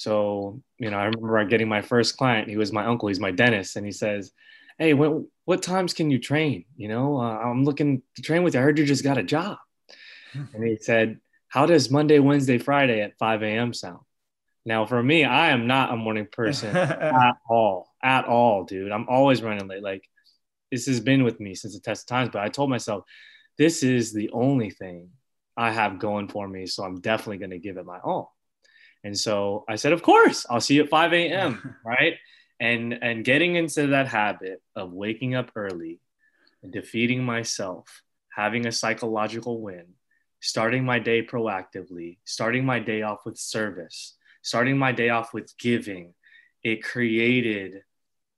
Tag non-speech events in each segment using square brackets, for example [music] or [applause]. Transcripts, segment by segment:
So, you know, I remember getting my first client. He was my uncle. He's my dentist, and he says, "Hey, when, what times can you train? You know, uh, I'm looking to train with you. I heard you just got a job." and he said, "How does Monday, Wednesday, Friday at 5 a.m. sound?" Now, for me, I am not a morning person [laughs] at all, at all, dude. I'm always running late. Like this has been with me since the test of times. But I told myself, this is the only thing I have going for me. So I'm definitely going to give it my all. And so I said, of course, I'll see you at 5 a.m. [laughs] right. And and getting into that habit of waking up early and defeating myself, having a psychological win, starting my day proactively, starting my day off with service, starting my day off with giving, it created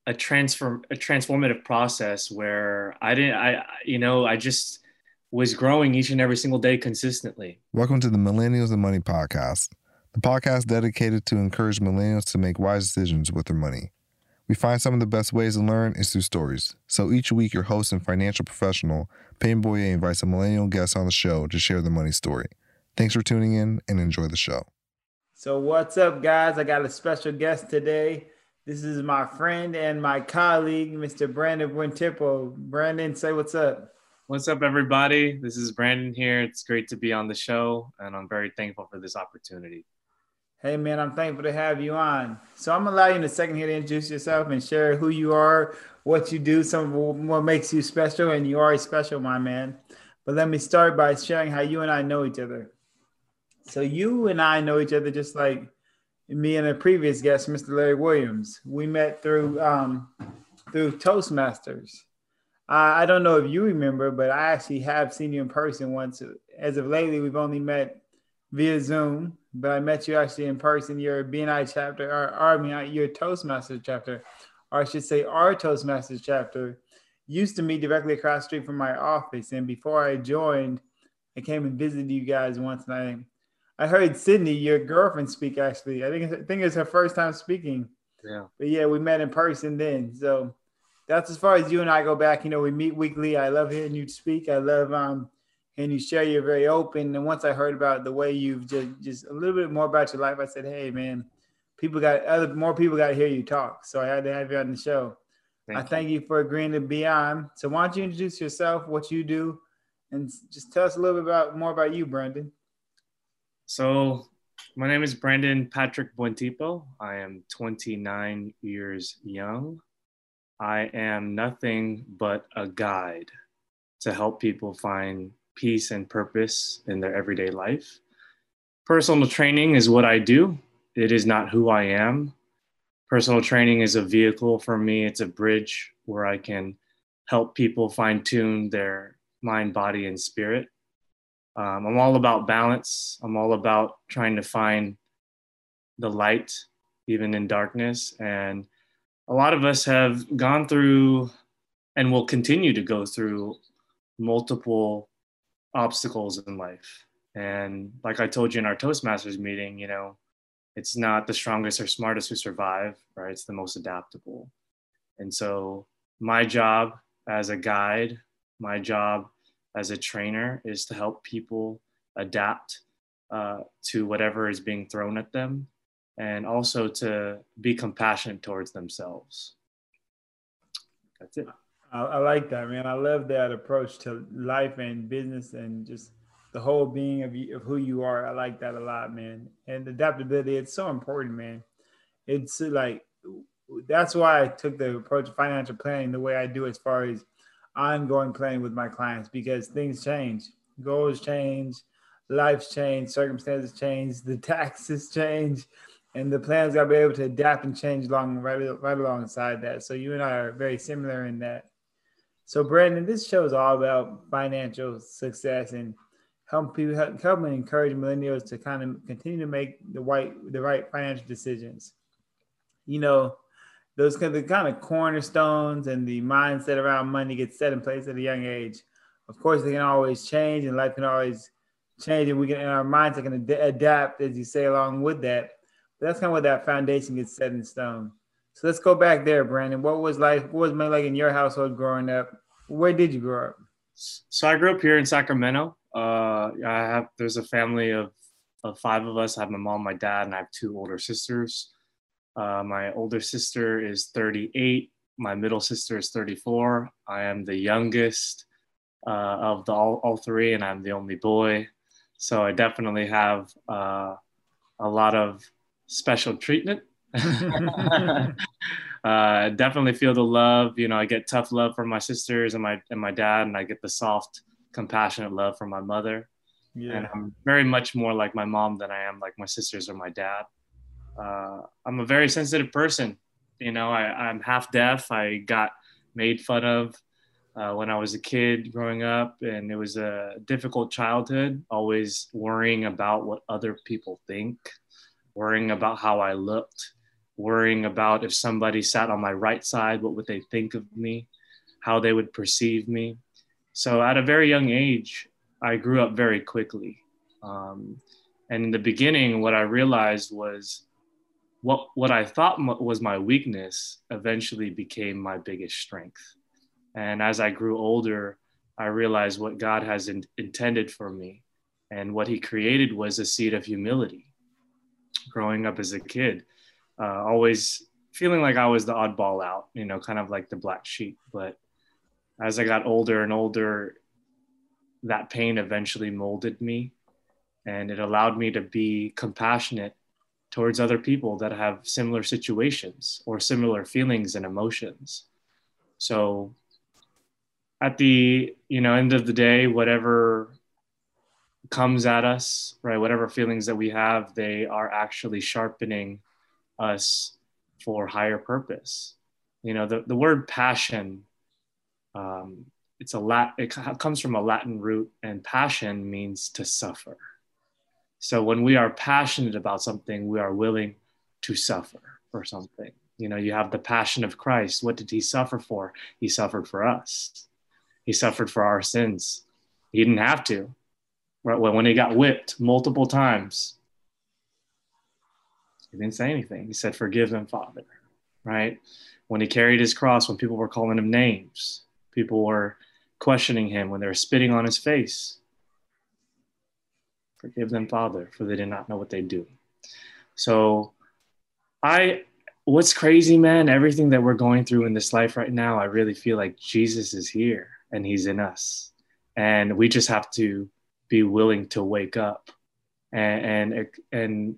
a transform a transformative process where I didn't I you know I just was growing each and every single day consistently. Welcome to the Millennials and Money podcast. The podcast dedicated to encourage millennials to make wise decisions with their money. We find some of the best ways to learn is through stories. So each week, your host and financial professional, Payne Boyer, invites a millennial guest on the show to share their money story. Thanks for tuning in and enjoy the show. So, what's up, guys? I got a special guest today. This is my friend and my colleague, Mr. Brandon Buentipo. Brandon, say what's up. What's up, everybody? This is Brandon here. It's great to be on the show, and I'm very thankful for this opportunity. Hey man, I'm thankful to have you on. So I'm gonna allow you in a second here to introduce yourself and share who you are, what you do, some what makes you special, and you are special, my man. But let me start by sharing how you and I know each other. So you and I know each other just like me and a previous guest, Mr. Larry Williams. We met through um, through Toastmasters. I, I don't know if you remember, but I actually have seen you in person once. As of lately, we've only met via Zoom but I met you actually in person. Your BNI chapter, or, or I mean, your Toastmasters chapter, or I should say, our Toastmasters chapter, used to meet directly across the street from my office. And before I joined, I came and visited you guys once, and I, I heard Sydney, your girlfriend, speak. Actually, I think I think it's her first time speaking. Yeah. But yeah, we met in person then. So that's as far as you and I go back. You know, we meet weekly. I love hearing you speak. I love um and you share you're very open. And once I heard about the way you've just just a little bit more about your life, I said, hey man, people got other more people got to hear you talk. So I had to have you on the show. Thank I thank you. you for agreeing to be on. So why don't you introduce yourself, what you do, and just tell us a little bit about more about you, Brandon. So my name is Brandon Patrick Buentipo. I am 29 years young. I am nothing but a guide to help people find peace and purpose in their everyday life. Personal training is what I do, it is not who I am. Personal training is a vehicle for me, it's a bridge where I can help people fine tune their mind, body, and spirit. Um, I'm all about balance. I'm all about trying to find the light even in darkness. And a lot of us have gone through and will continue to go through multiple obstacles in life. And like I told you in our Toastmasters meeting, you know, it's not the strongest or smartest who survive, right? It's the most adaptable. And so my job as a guide, my job as a trainer is to help people adapt uh, to whatever is being thrown at them and also to be compassionate towards themselves. That's it. I, I, like that, man. I love that approach to life and business and just the whole being of, you, of who you are. I like that a lot, man. And adaptability, it's so important, man. It's uh, like, that's why I took the approach of financial planning the way I do as far as ongoing planning with my clients because things change, goals change, lives change, circumstances change, the [laughs] taxes change, and the plans got to be able to adapt and change along right, right alongside that. So you and I are very similar in that. So, Brandon, this show is all about financial success and help people help, help and encourage millennials to kind of continue to make the right the right financial decisions. You know, those kind of the kind of cornerstones and the mindset around money gets set in place at a young age. Of course, they can always change, and life can always change, and we can and our minds are going to adapt, as you say, along with that. But that's kind of what that foundation gets set in stone. So let's go back there, Brandon. What was life? What was like in your household growing up? Where did you grow up? So I grew up here in Sacramento. Uh, I have there's a family of of five of us. I have my mom, my dad, and I have two older sisters. Uh, my older sister is 38. My middle sister is 34. I am the youngest uh, of the all, all three, and I'm the only boy. So I definitely have uh, a lot of special treatment. [laughs] [laughs] uh, definitely feel the love. You know, I get tough love from my sisters and my and my dad, and I get the soft, compassionate love from my mother. Yeah. And I'm very much more like my mom than I am like my sisters or my dad. Uh, I'm a very sensitive person. You know, I, I'm half deaf. I got made fun of uh, when I was a kid growing up, and it was a difficult childhood, always worrying about what other people think, worrying about how I looked, worrying about if somebody sat on my right side, what would they think of me, how they would perceive me. So at a very young age, I grew up very quickly. Um, and in the beginning, what I realized was what, what I thought was my weakness eventually became my biggest strength. And as I grew older, I realized what God has in, intended for me. And what He created was a seed of humility. Growing up as a kid, uh, always feeling like I was the oddball out, you know, kind of like the black sheep. But as I got older and older, that pain eventually molded me and it allowed me to be compassionate towards other people that have similar situations or similar feelings and emotions. So at the you know end of the day whatever comes at us right whatever feelings that we have they are actually sharpening us for higher purpose you know the, the word passion um, it's a lat it comes from a latin root and passion means to suffer so when we are passionate about something we are willing to suffer for something you know you have the passion of christ what did he suffer for he suffered for us he suffered for our sins. He didn't have to. Right? When he got whipped multiple times, he didn't say anything. He said, Forgive them, Father. Right? When he carried his cross, when people were calling him names, people were questioning him, when they were spitting on his face, Forgive them, Father, for they did not know what they do. So, I what's crazy, man, everything that we're going through in this life right now, I really feel like Jesus is here and he's in us and we just have to be willing to wake up and and, and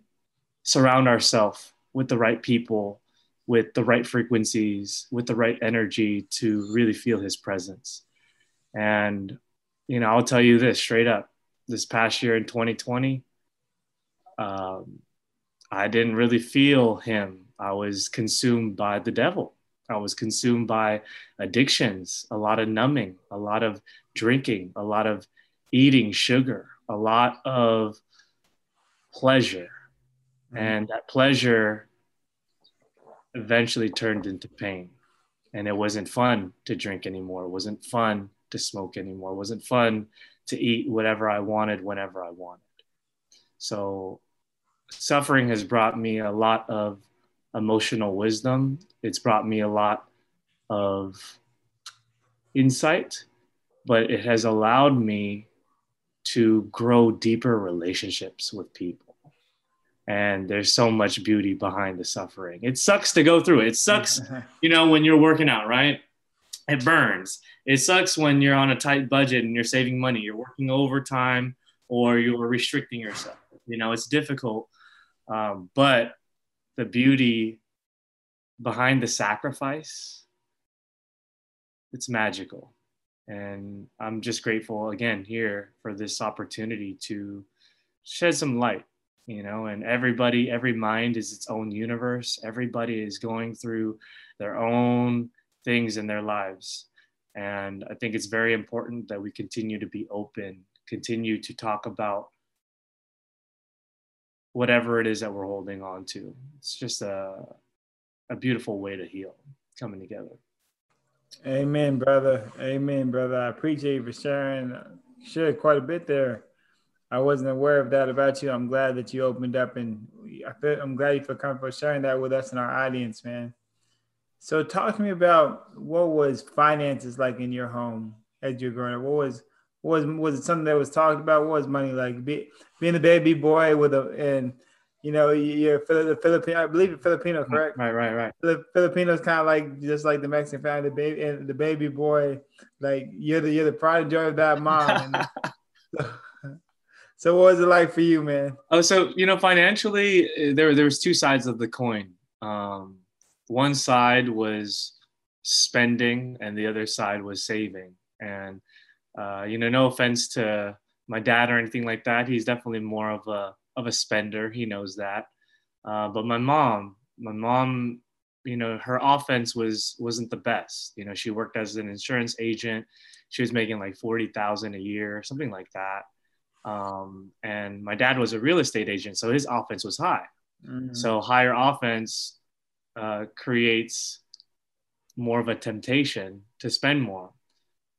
surround ourselves with the right people with the right frequencies with the right energy to really feel his presence. And you know i'll tell you this straight up. This past year in 2020 um, i didn't really feel him. I was consumed by the devil. I was consumed by addictions, a lot of numbing, a lot of drinking, a lot of eating sugar, a lot of pleasure. Mm-hmm. And that pleasure eventually turned into pain. And it wasn't fun to drink anymore. It wasn't fun to smoke anymore. It wasn't fun to eat whatever I wanted whenever I wanted. So suffering has brought me a lot of emotional wisdom. It's brought me a lot of insight, but it has allowed me to grow deeper relationships with people. And there's so much beauty behind the suffering. It sucks to go through it. It sucks, [laughs] you know, when you're working out, right? It burns. It sucks when you're on a tight budget and you're saving money, you're working overtime or you're restricting yourself. You know, it's difficult. Um, but the beauty behind the sacrifice it's magical and i'm just grateful again here for this opportunity to shed some light you know and everybody every mind is its own universe everybody is going through their own things in their lives and i think it's very important that we continue to be open continue to talk about whatever it is that we're holding on to. It's just a, a beautiful way to heal coming together. Amen, brother. Amen, brother. I appreciate you for sharing. Uh, Shared quite a bit there. I wasn't aware of that about you. I'm glad that you opened up, and I feel, I'm glad you feel comfortable sharing that with us and our audience, man. So, talk to me about what was finances like in your home as you're growing up. What was Was was it something that was talked about? What was money like? Be, being a baby boy with a and you know you're the Filipino. I believe you're Filipino, mm-hmm. correct? Right, right, right. The Filipinos kind of like just like the Mexican family. The baby and the baby boy, like you're the you're the pride and joy of that mom. so, [laughs] so what was it like for you, man? Oh, so you know, financially, eh, there there was two sides of the coin. Um, one side was spending, and the other side was saving. And uh, you know, no offense to my dad or anything like that. He's definitely more of a of a spender. He knows that. Uh, but my mom, my mom, you know, her offense was wasn't the best. You know, she worked as an insurance agent. She was making like forty thousand a year, something like that. Um, and my dad was a real estate agent, so his offense was high. Mm-hmm. So higher offense uh, creates more of a temptation to spend more.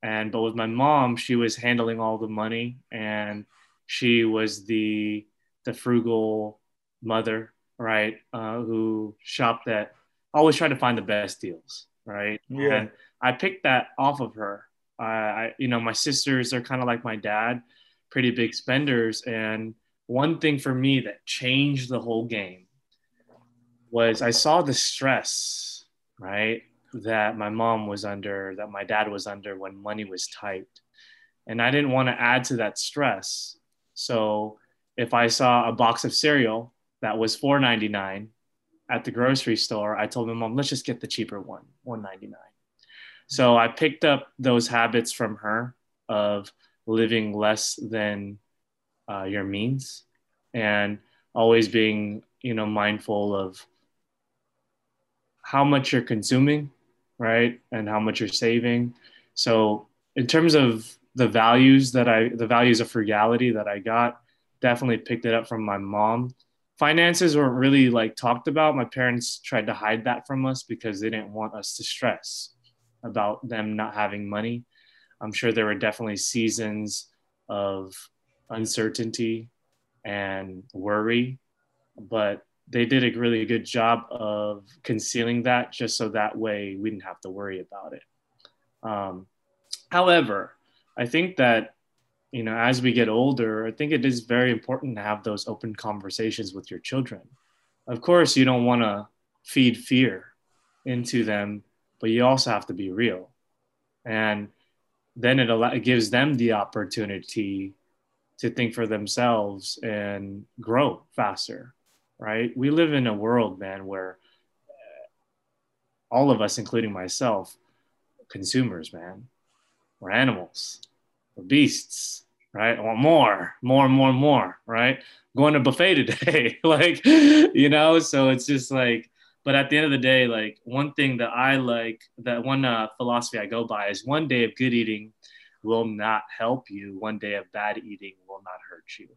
And but with my mom, she was handling all the money, and she was the the frugal mother, right? Uh, who shopped at always tried to find the best deals, right? Yeah. And I picked that off of her. I, I you know, my sisters are kind of like my dad, pretty big spenders, and one thing for me that changed the whole game was I saw the stress, right? that my mom was under, that my dad was under when money was tight. And I didn't want to add to that stress. So if I saw a box of cereal that was $4.99 at the grocery store, I told my mom, let's just get the cheaper one, $1.99. So I picked up those habits from her of living less than uh, your means and always being, you know, mindful of how much you're consuming right? And how much you're saving. So in terms of the values that I, the values of frugality that I got, definitely picked it up from my mom. Finances weren't really like talked about. My parents tried to hide that from us because they didn't want us to stress about them not having money. I'm sure there were definitely seasons of uncertainty and worry, but they did a really good job of concealing that just so that way we didn't have to worry about it. Um, however, I think that, you know, as we get older, I think it is very important to have those open conversations with your children. Of course, you don't want to feed fear into them, but you also have to be real. And then it, it gives them the opportunity to think for themselves and grow faster right? We live in a world, man, where uh, all of us, including myself, consumers, man. We're animals, we're beasts, right? I want more, more, more, more, right? Going to buffet today, [laughs] like, you know, so it's just like, but at the end of the day, like one thing that I like, that one uh, philosophy I go by is one day of good eating will not help you. One day of bad eating will not hurt you.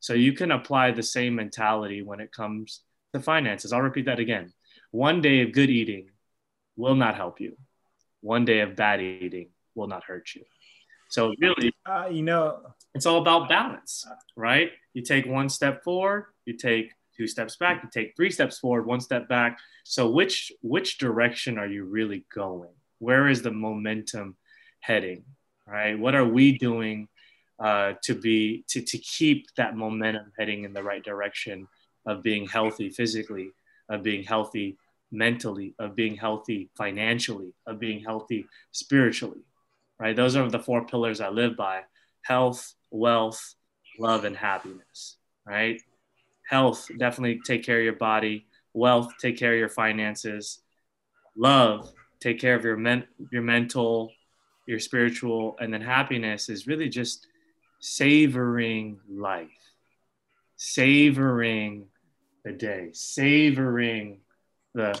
So you can apply the same mentality when it comes to finances. I'll repeat that again. One day of good eating will not help you. One day of bad eating will not hurt you. So really, uh, you know, it's all about balance, right? You take one step forward, you take two steps back, you take three steps forward, one step back. So which which direction are you really going? Where is the momentum heading? Right? What are we doing uh, to be to, to keep that momentum heading in the right direction of being healthy physically of being healthy mentally of being healthy financially of being healthy spiritually right those are the four pillars i live by health wealth love and happiness right health definitely take care of your body. Wealth take care of your finances. Love take care of your men- your mental your spiritual and then happiness is really just savoring life, savoring the day, savoring the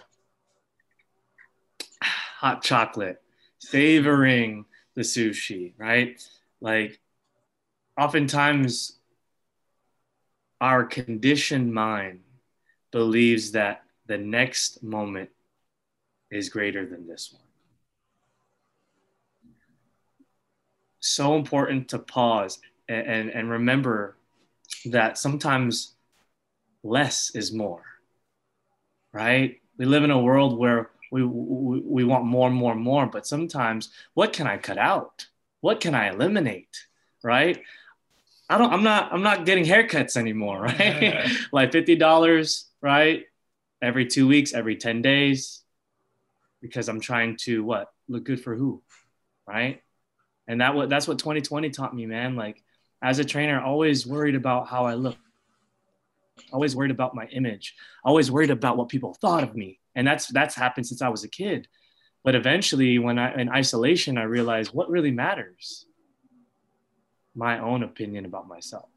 hot chocolate, savoring the sushi, right? Like, oftentimes, our conditioned mind believes that the next moment is greater than this one. So important to pause and, and remember that sometimes less is more, right? We live in a world where we, we, we want more and more and more, but sometimes what can I cut out? What can I eliminate? right? I don't, I'm not, I'm not getting haircuts anymore, [laughs] right? like $50, right? Every two weeks, every 10 days, because I'm trying to what? Look good for who? Right. And that what that's what 2020 taught me, man. Like as a trainer, always worried about how I look, always worried about my image, always worried about what people thought of me. And that's that's happened since I was a kid. But eventually, when I in isolation, I realized what really matters. My own opinion about myself.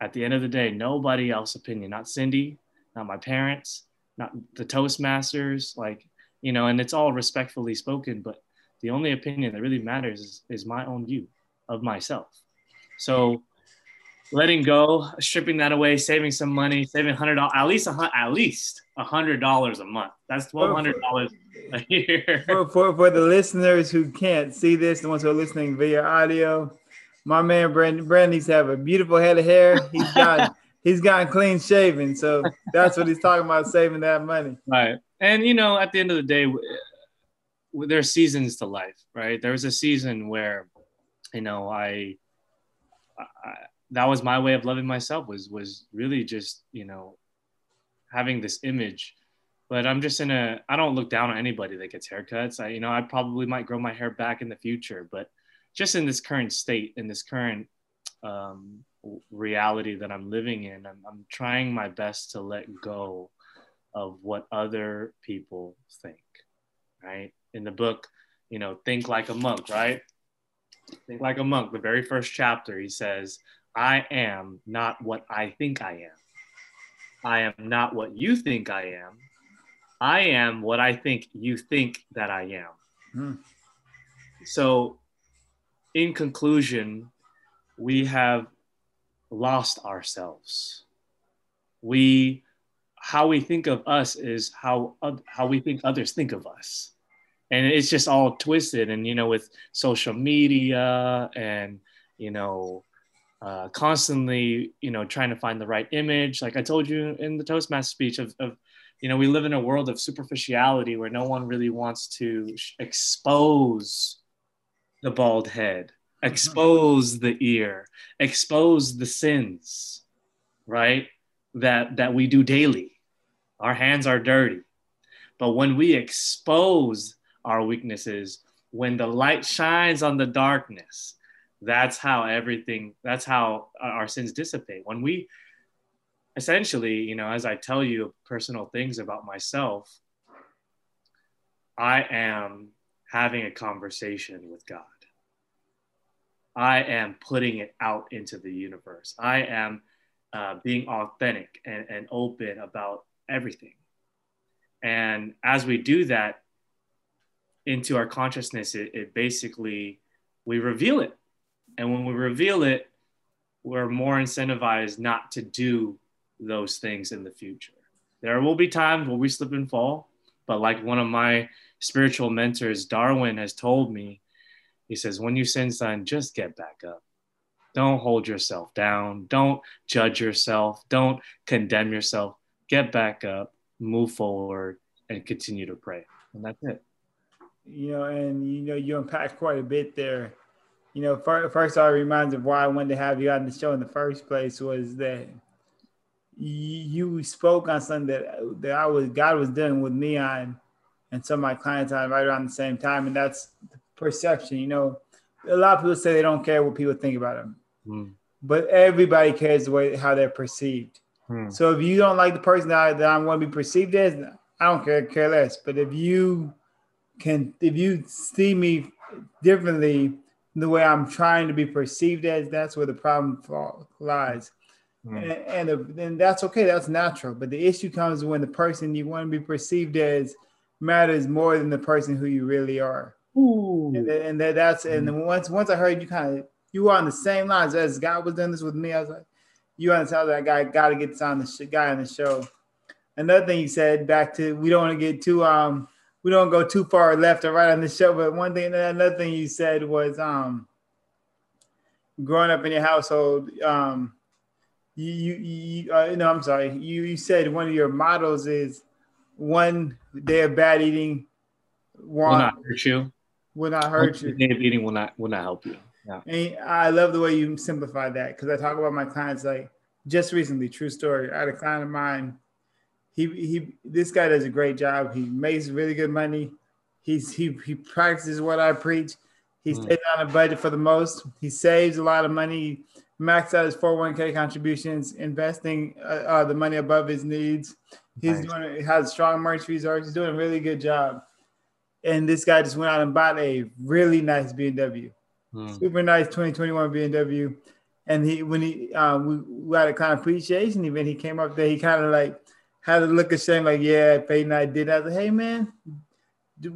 At the end of the day, nobody else's opinion, not Cindy, not my parents, not the Toastmasters, like, you know, and it's all respectfully spoken, but the only opinion that really matters is, is my own view of myself. So letting go, stripping that away, saving some money, saving hundred dollars, at least a at least a hundred dollars a month. That's twelve hundred dollars a [laughs] year. For, for, for the listeners who can't see this, the ones who are listening via audio, my man Brandon Brandon needs have a beautiful head of hair. He's got [laughs] he's gotten clean shaven, so that's what he's talking about saving that money. Right, and you know, at the end of the day, there's seasons to life, right? There was a season where, you know, I, I that was my way of loving myself was was really just you know having this image but i'm just in a i don't look down on anybody that gets haircuts i you know i probably might grow my hair back in the future but just in this current state in this current um, reality that i'm living in I'm, I'm trying my best to let go of what other people think right in the book you know think like a monk right think like a monk the very first chapter he says I am not what I think I am. I am not what you think I am. I am what I think you think that I am. Hmm. So, in conclusion, we have lost ourselves. We, how we think of us is how how we think others think of us, and it's just all twisted. And you know, with social media and you know uh, constantly, you know, trying to find the right image. Like I told you in the Toastmaster speech of, of, you know, we live in a world of superficiality where no one really wants to expose the bald head, mm-hmm. expose the ear, expose the sins, right? That that we do daily. Our hands are dirty. But when we expose our weaknesses, when the light shines on the darkness, that's how everything that's how our sins dissipate when we essentially you know as i tell you personal things about myself i am having a conversation with god i am putting it out into the universe. I am uh, being authentic and, and open about everything. And as we do that into our consciousness it, it basically we reveal it. And when we reveal it, we're more incentivized not to do those things in the future. There will be times where we slip and fall, but like one of my spiritual mentors, Darwin, has told me, he says, when you sin, son, just get back up. Don't hold yourself down. Don't judge yourself. Don't condemn yourself. Get back up, move forward, and continue to pray. And that's it. You know, and you know, you unpacked quite a bit there you know, first, all reminds of why I wanted to have you on the show in the first place was that you spoke on something that that I was God was dealing with me on, and some of my clients on right around the same time, and that's perception. You know, a lot of people say they don't care what people think about them, mm. but everybody cares the way how they're perceived. Mm. So if you don't like the person that, I, that I'm going to be perceived as, I don't care care less. But if you can, if you see me differently the way I'm trying to be perceived as, that's where the problem lies. Mm. And, and, and that's okay, that's natural. But the issue comes when the person you want to be perceived as matters more than the person who you really are. Ooh. And, and that, that's and then once once I heard you kind of you were on the same lines as God was doing this with me, I was like, you understand that guy got to get this on the sh- guy on the show. Another thing you said back to we don't want to get too um we don't go too far left or right on the show, but one thing, another thing you said was, um, growing up in your household, um, you, you, you uh, no, I'm sorry, you, you said one of your models is one day of bad eating one, will not hurt you. Will not hurt you. Of eating will not will not help you. Yeah. And I love the way you simplify that because I talk about my clients like just recently, true story. I had a client of mine. He he this guy does a great job. He makes really good money. He's he he practices what I preach. He mm. stays on a budget for the most. He saves a lot of money, maxed out his 401k contributions, investing uh, uh, the money above his needs. He's nice. doing he has strong emergency reserves. He's doing a really good job. And this guy just went out and bought a really nice BMW. Hmm. Super nice 2021 BMW. And he when he um, we, we had a kind of appreciation event, he came up there, he kind of like had a look of shame, like, yeah, Peyton, I did. I was like, hey man,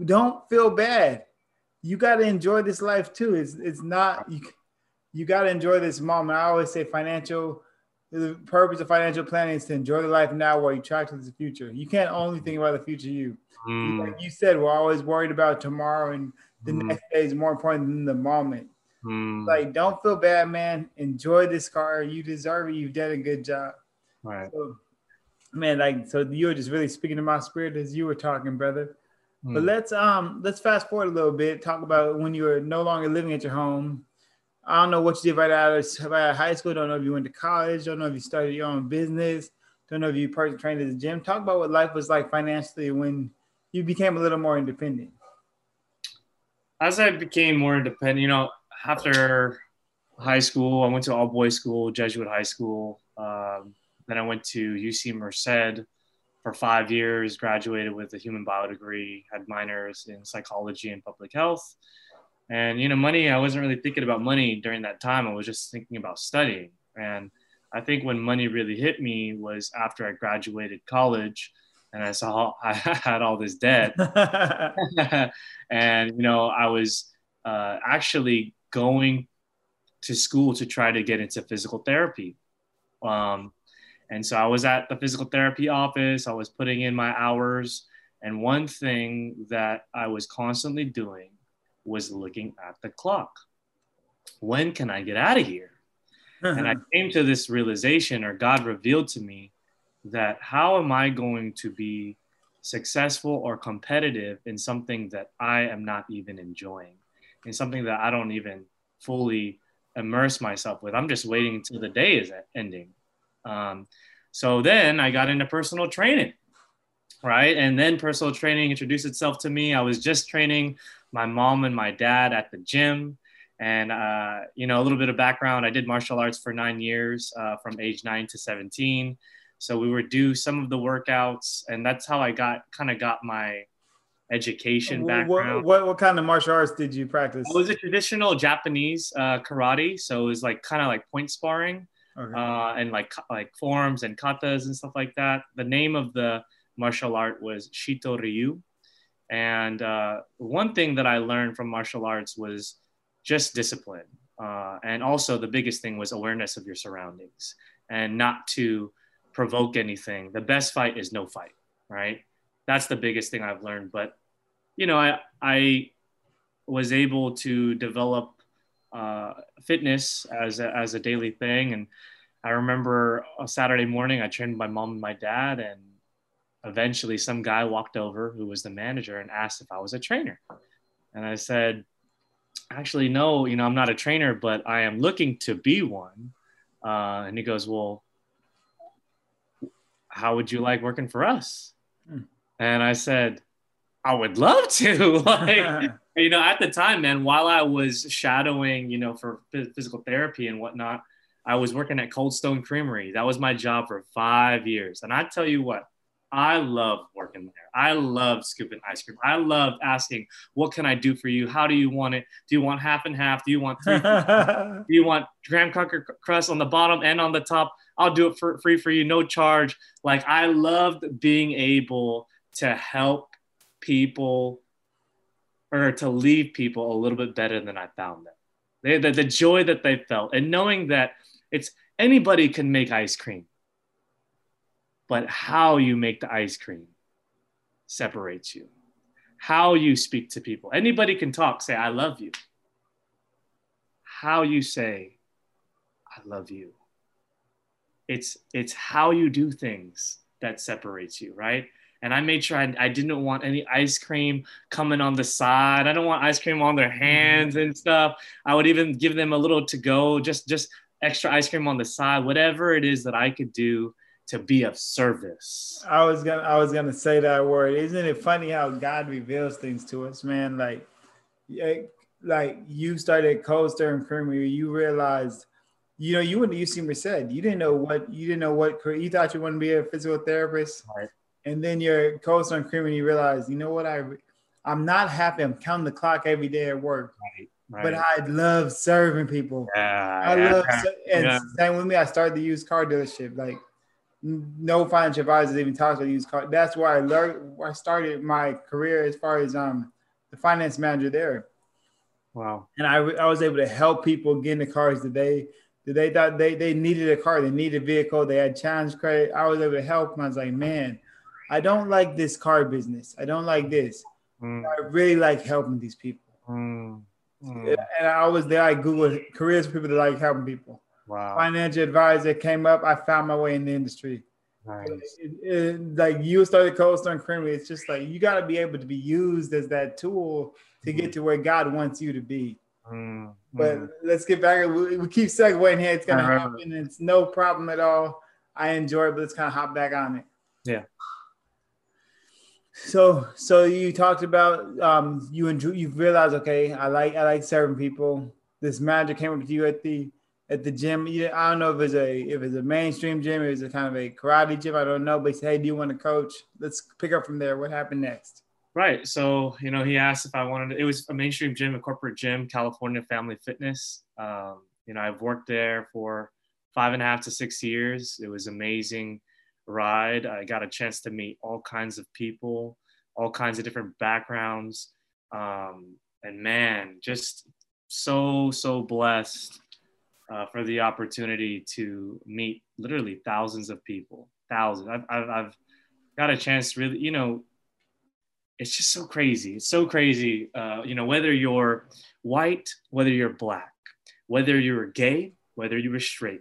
don't feel bad. You got to enjoy this life too. It's it's not you. You got to enjoy this moment. I always say financial. The purpose of financial planning is to enjoy the life now while you track to the future. You can't only think about the future you. Mm. Like you said, we're always worried about tomorrow and the mm. next day is more important than the moment. Mm. Like, don't feel bad, man. Enjoy this car. You deserve it. You've done a good job. Right. So, man, like, so you were just really speaking to my spirit as you were talking, brother. But let's um let's fast forward a little bit. Talk about when you were no longer living at your home. I don't know what you did right out of, right out of high school. Don't know if you went to college. Don't know if you started your own business. Don't know if you personally trained at the gym. Talk about what life was like financially when you became a little more independent. As I became more independent, you know, after high school, I went to all boys school, Jesuit high school. Um, then I went to UC Merced for five years, graduated with a human bio degree, had minors in psychology and public health. And, you know, money, I wasn't really thinking about money during that time. I was just thinking about studying. And I think when money really hit me was after I graduated college and I saw [laughs] I had all this debt. [laughs] [laughs] and, you know, I was uh, actually going to school to try to get into physical therapy. Um, and so I was at the physical therapy office, I was putting in my hours. And one thing that I was constantly doing was looking at the clock. When can I get out of here? and I came to this realization, or God revealed to me, that how am I going to be successful or competitive in something that I am not even enjoying, in something that I don't even fully immerse myself with? I'm just waiting until the day is ending. Um, so then I got into personal training, right? And then personal training introduced itself to me. I was just training my mom and my dad at the gym. And, uh, you know, a little bit of background I did martial arts for nine years uh, from age nine to 17. So we would do some of the workouts, and that's how I got kind of got my education background. What, what, what, kind of martial arts did you practice? It was a traditional Japanese uh, karate. So it was like kind of like point sparring okay. uh, and like like forms and katas and stuff like that. The name of the martial art was Shito Ryu. And uh, one thing that I learned from martial arts was just discipline. Uh, and also, the biggest thing was awareness of your surroundings and not to provoke anything. The best fight is no fight, right? That's the biggest thing I've learned. But, you know, I, I was able to develop uh, fitness as a, as a daily thing. And I remember a Saturday morning, I trained my mom and my dad, and eventually some guy walked over who was the manager and asked if I was a trainer. And I said, actually, no, you know, I'm not a trainer, but I am looking to be one. Uh, and he goes, well, how would you like working for us? Hmm. And I said, I would love to. [laughs] like, [laughs] you know, at the time, man, while I was shadowing, you know, for physical therapy and whatnot, I was working at Cold Stone Creamery. That was my job for five years. And I tell you what, I love working there. I love scooping ice cream. I love asking, what can I do for you? How do you want it? Do you want half and half? Do you want three? [laughs] do you want graham cracker crust on the bottom and on the top? I'll do it for free for you, no charge. Like I loved being able to help people or to leave people a little bit better than I found them. They, the, the joy that they felt and knowing that it's anybody can make ice cream, but how you make the ice cream separates you. How you speak to people. Anybody can talk, say, I love you. How you say, I love you. It's, it's how you do things that separates you, right? and I made sure I, I didn't want any ice cream coming on the side. I don't want ice cream on their mm-hmm. hands and stuff. I would even give them a little to go, just just extra ice cream on the side, whatever it is that I could do to be of service. I was gonna I was gonna say that word. Isn't it funny how God reveals things to us, man? Like, like you started Cold Stone Creamery, you realized, you know, you wouldn't you seem said you didn't know what you didn't know what you thought you wanted to be a physical therapist, right. and then you're Cold Stone Creamery, you realize, you know what, I I'm not happy. I'm counting the clock every day at work. Right. Right. But I love serving people. Yeah, I yeah, love, and yeah. same with me. I started the used car dealership. Like no financial advisors even talks about used car. That's why I learned. I started my career as far as um the finance manager there. Wow. And I, I was able to help people get in the cars that they that they thought they, they needed a car, they needed a vehicle, they had challenge credit. I was able to help them. I was like, man, I don't like this car business. I don't like this. Mm. I really like helping these people. Mm. Mm. And I was there. I Googled careers for people that like helping people. Wow. Financial advisor came up. I found my way in the industry. Nice. It, it, like you started Cold Stone Creamery. It's just like you got to be able to be used as that tool to get to where God wants you to be. Mm-hmm. But let's get back. We, we keep segueing here. It's gonna uh-huh. happen. It's no problem at all. I enjoy it, but let's kind of hop back on it. Yeah. So, so you talked about um, you enjoy. You realized, okay, I like I like serving people. This manager came up to you at the at the gym. I don't know if it's a if it's a mainstream gym, if it's a kind of a karate gym. I don't know, but he said, "Hey, do you want to coach?" Let's pick up from there. What happened next? Right. So you know, he asked if I wanted. To, it was a mainstream gym, a corporate gym, California Family Fitness. Um, you know, I've worked there for five and a half to six years. It was amazing ride. I got a chance to meet all kinds of people, all kinds of different backgrounds, um, and man, just so so blessed uh, for the opportunity to meet literally thousands of people. Thousands. I've, I've, I've got a chance to really, you know, it's just so crazy. It's so crazy. Uh, you know, whether you're white, whether you're black, whether you were gay, whether you were straight,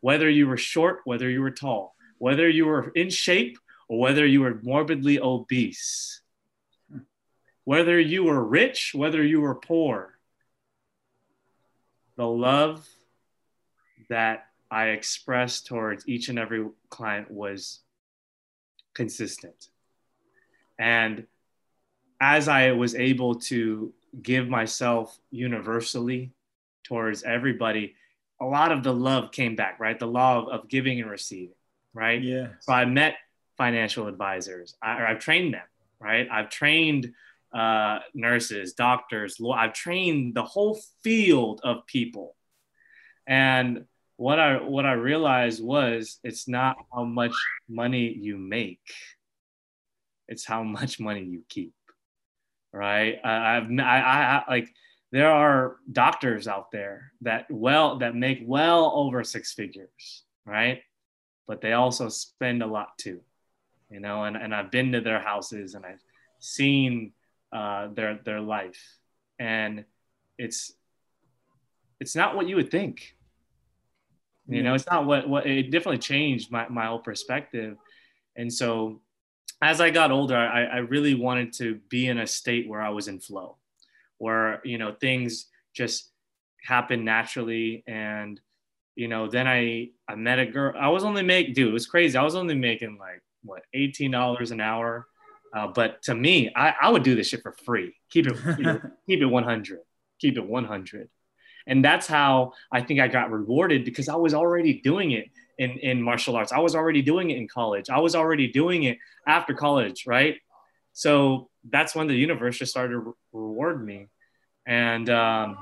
whether you were short, whether you were tall, whether you were in shape, or whether you were morbidly obese, whether you were rich, whether you were poor, the love that I expressed towards each and every client was consistent. And as I was able to give myself universally towards everybody, a lot of the love came back, right? The law of, of giving and receiving, right? Yeah. So I met financial advisors, I, or I've trained them, right? I've trained uh, nurses, doctors, law, I've trained the whole field of people. And what I what I realized was it's not how much money you make, it's how much money you keep. Right? I, I've I, I like there are doctors out there that well that make well over six figures, right? But they also spend a lot too, you know. And and I've been to their houses and I've seen uh, their their life, and it's it's not what you would think you know, it's not what what it definitely changed my my whole perspective. And so as I got older, I, I really wanted to be in a state where I was in flow, where you know things just happen naturally. And you know then i i met a girl i was only make dude it was crazy. I was only making like what $18 an hour. Uh, but to me I, I would do this shit for free. Keep it [laughs] keep it 100 keep it 100 and that's how I think I got rewarded because I was already doing it in, in martial arts. I was already doing it in college. I was already doing it after college, right? So that's when the universe just started to reward me. And um,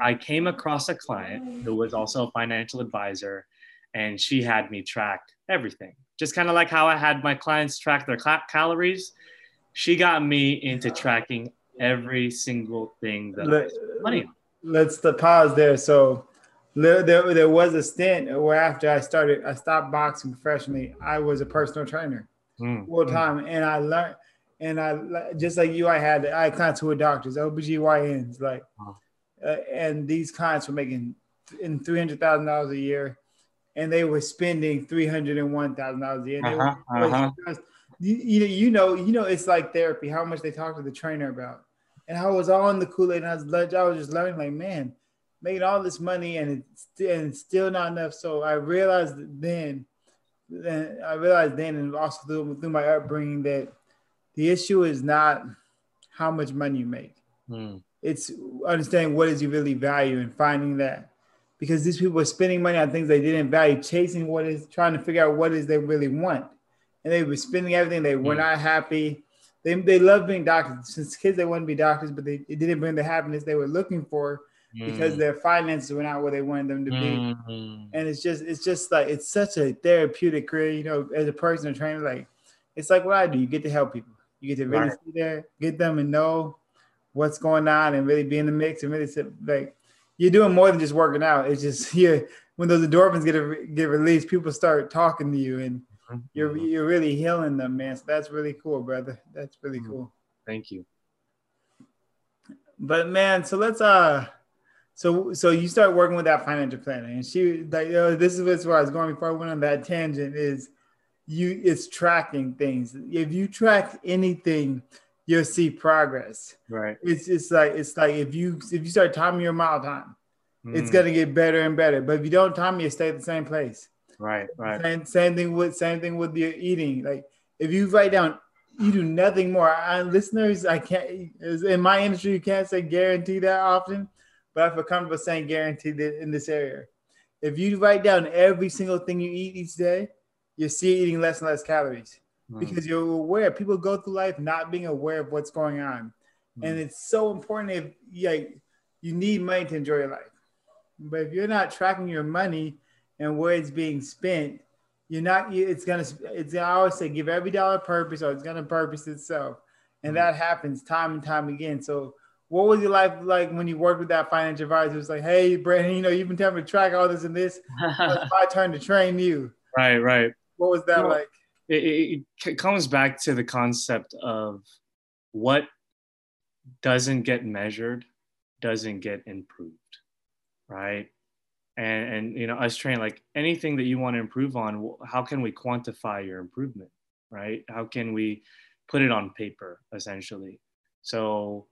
I came across a client who was also a financial advisor, and she had me track everything. Just kind of like how I had my clients track their cal- calories. She got me into tracking every single thing that I money on let's the pause there. So there, there, was a stint where after I started, I stopped boxing professionally. I was a personal trainer mm. full time, mm. and I learned. And I just like you, I had I had clients who were doctors, OBGYNs, like, uh, and these clients were making in three hundred thousand dollars a year, and they were spending three hundred and one thousand dollars a year. Uh-huh, uh-huh. you, you know, you know, you know, it's like therapy. How much they talk to the trainer about, and I was on the Kool Aid and I was lunch. I was just learning, like, man, making all this money and it's, and it's still not enough. So I realized then, then I realized then, and also through, through my upbringing, that the issue is not how much money you make. Mm. It's understanding what is you really value and finding that. Because these people are spending money on things they didn't value, chasing what is trying to figure out what is they really want. And they were spending everything. They were mm. not happy. They, they love being doctors. Since kids, they want to be doctors, but they, it didn't bring the happiness they were looking for because mm. their finances were not where they wanted them to be. Mm-hmm. And it's just, it's just like, it's such a therapeutic career, you know, as a personal trainer, like, it's like what I do. You get to help people. You get to really right. see there, get them and know what's going on and really be in the mix and really sit, like, you're doing more than just working out. It's just [laughs] here when those endorphins get get released, people start talking to you and mm-hmm. you're you're really healing them, man. So that's really cool, brother. That's really mm-hmm. cool. Thank you. But man, so let's uh so so you start working with that financial planner, and she like this is where I was going before I went on that tangent. Is you it's tracking things. If you track anything, you'll see progress. Right. It's it's like it's like if you if you start timing your mile time, mm. it's gonna get better and better. But if you don't time, you stay at the same place. Right. Right. Same, same thing with same thing with your eating. Like if you write down you do nothing more. I, listeners, I can't in my industry, you can't say guarantee that often but I feel comfortable saying guaranteed in this area. If you write down every single thing you eat each day, you see eating less and less calories mm. because you're aware. People go through life not being aware of what's going on, mm. and it's so important. If yeah, you need money to enjoy your life, but if you're not tracking your money and where it's being spent, you're not. It's gonna. It's I always say give every dollar purpose, or it's gonna purpose itself, and mm. that happens time and time again. So what was your life like when you worked with that financial advisor? It was like, hey, Brandon, [laughs] you know, you've been telling me to track all this and this. it's [laughs] my turn to train you. Right, right. What was that you know, like? It, it comes back to the concept of what doesn't get measured doesn't get improved, right? And and you know, us train like anything that you want to improve on, how can we quantify your improvement, right? How can we put it on paper, essentially? So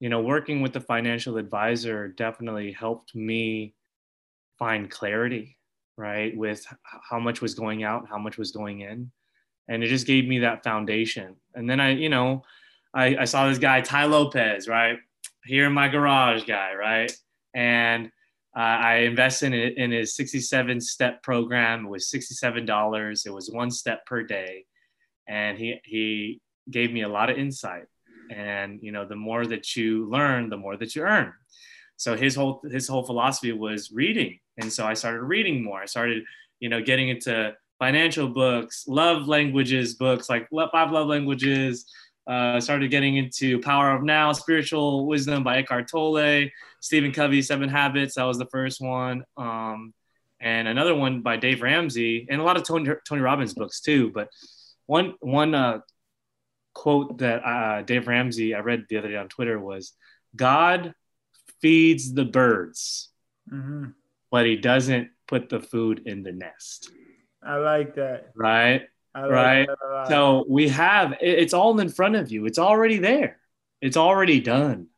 you know, working with the financial advisor definitely helped me find clarity, right, with how much was going out, how much was going in. And it just gave me that foundation. And then I, you know, I, I saw this guy, Tai Lopez, right, here in my garage guy, right? And uh, I invested in, in his 67 step program. It was $67. It was one step per day. And he, he gave me a lot of insight and you know the more that you learn the more that you earn so his whole his whole philosophy was reading and so i started reading more i started you know getting into financial books love languages books like five love languages uh, started getting into power of now spiritual wisdom by eckhart tolle stephen covey seven habits that was the first one um, and another one by dave ramsey and a lot of tony, tony robbins books too but one one uh, quote that uh, Dave Ramsey I read the other day on Twitter was God feeds the birds, mm-hmm. but he doesn't put the food in the nest. I like that. Right. Right. So we have it's all in front of you. It's already there. It's already done.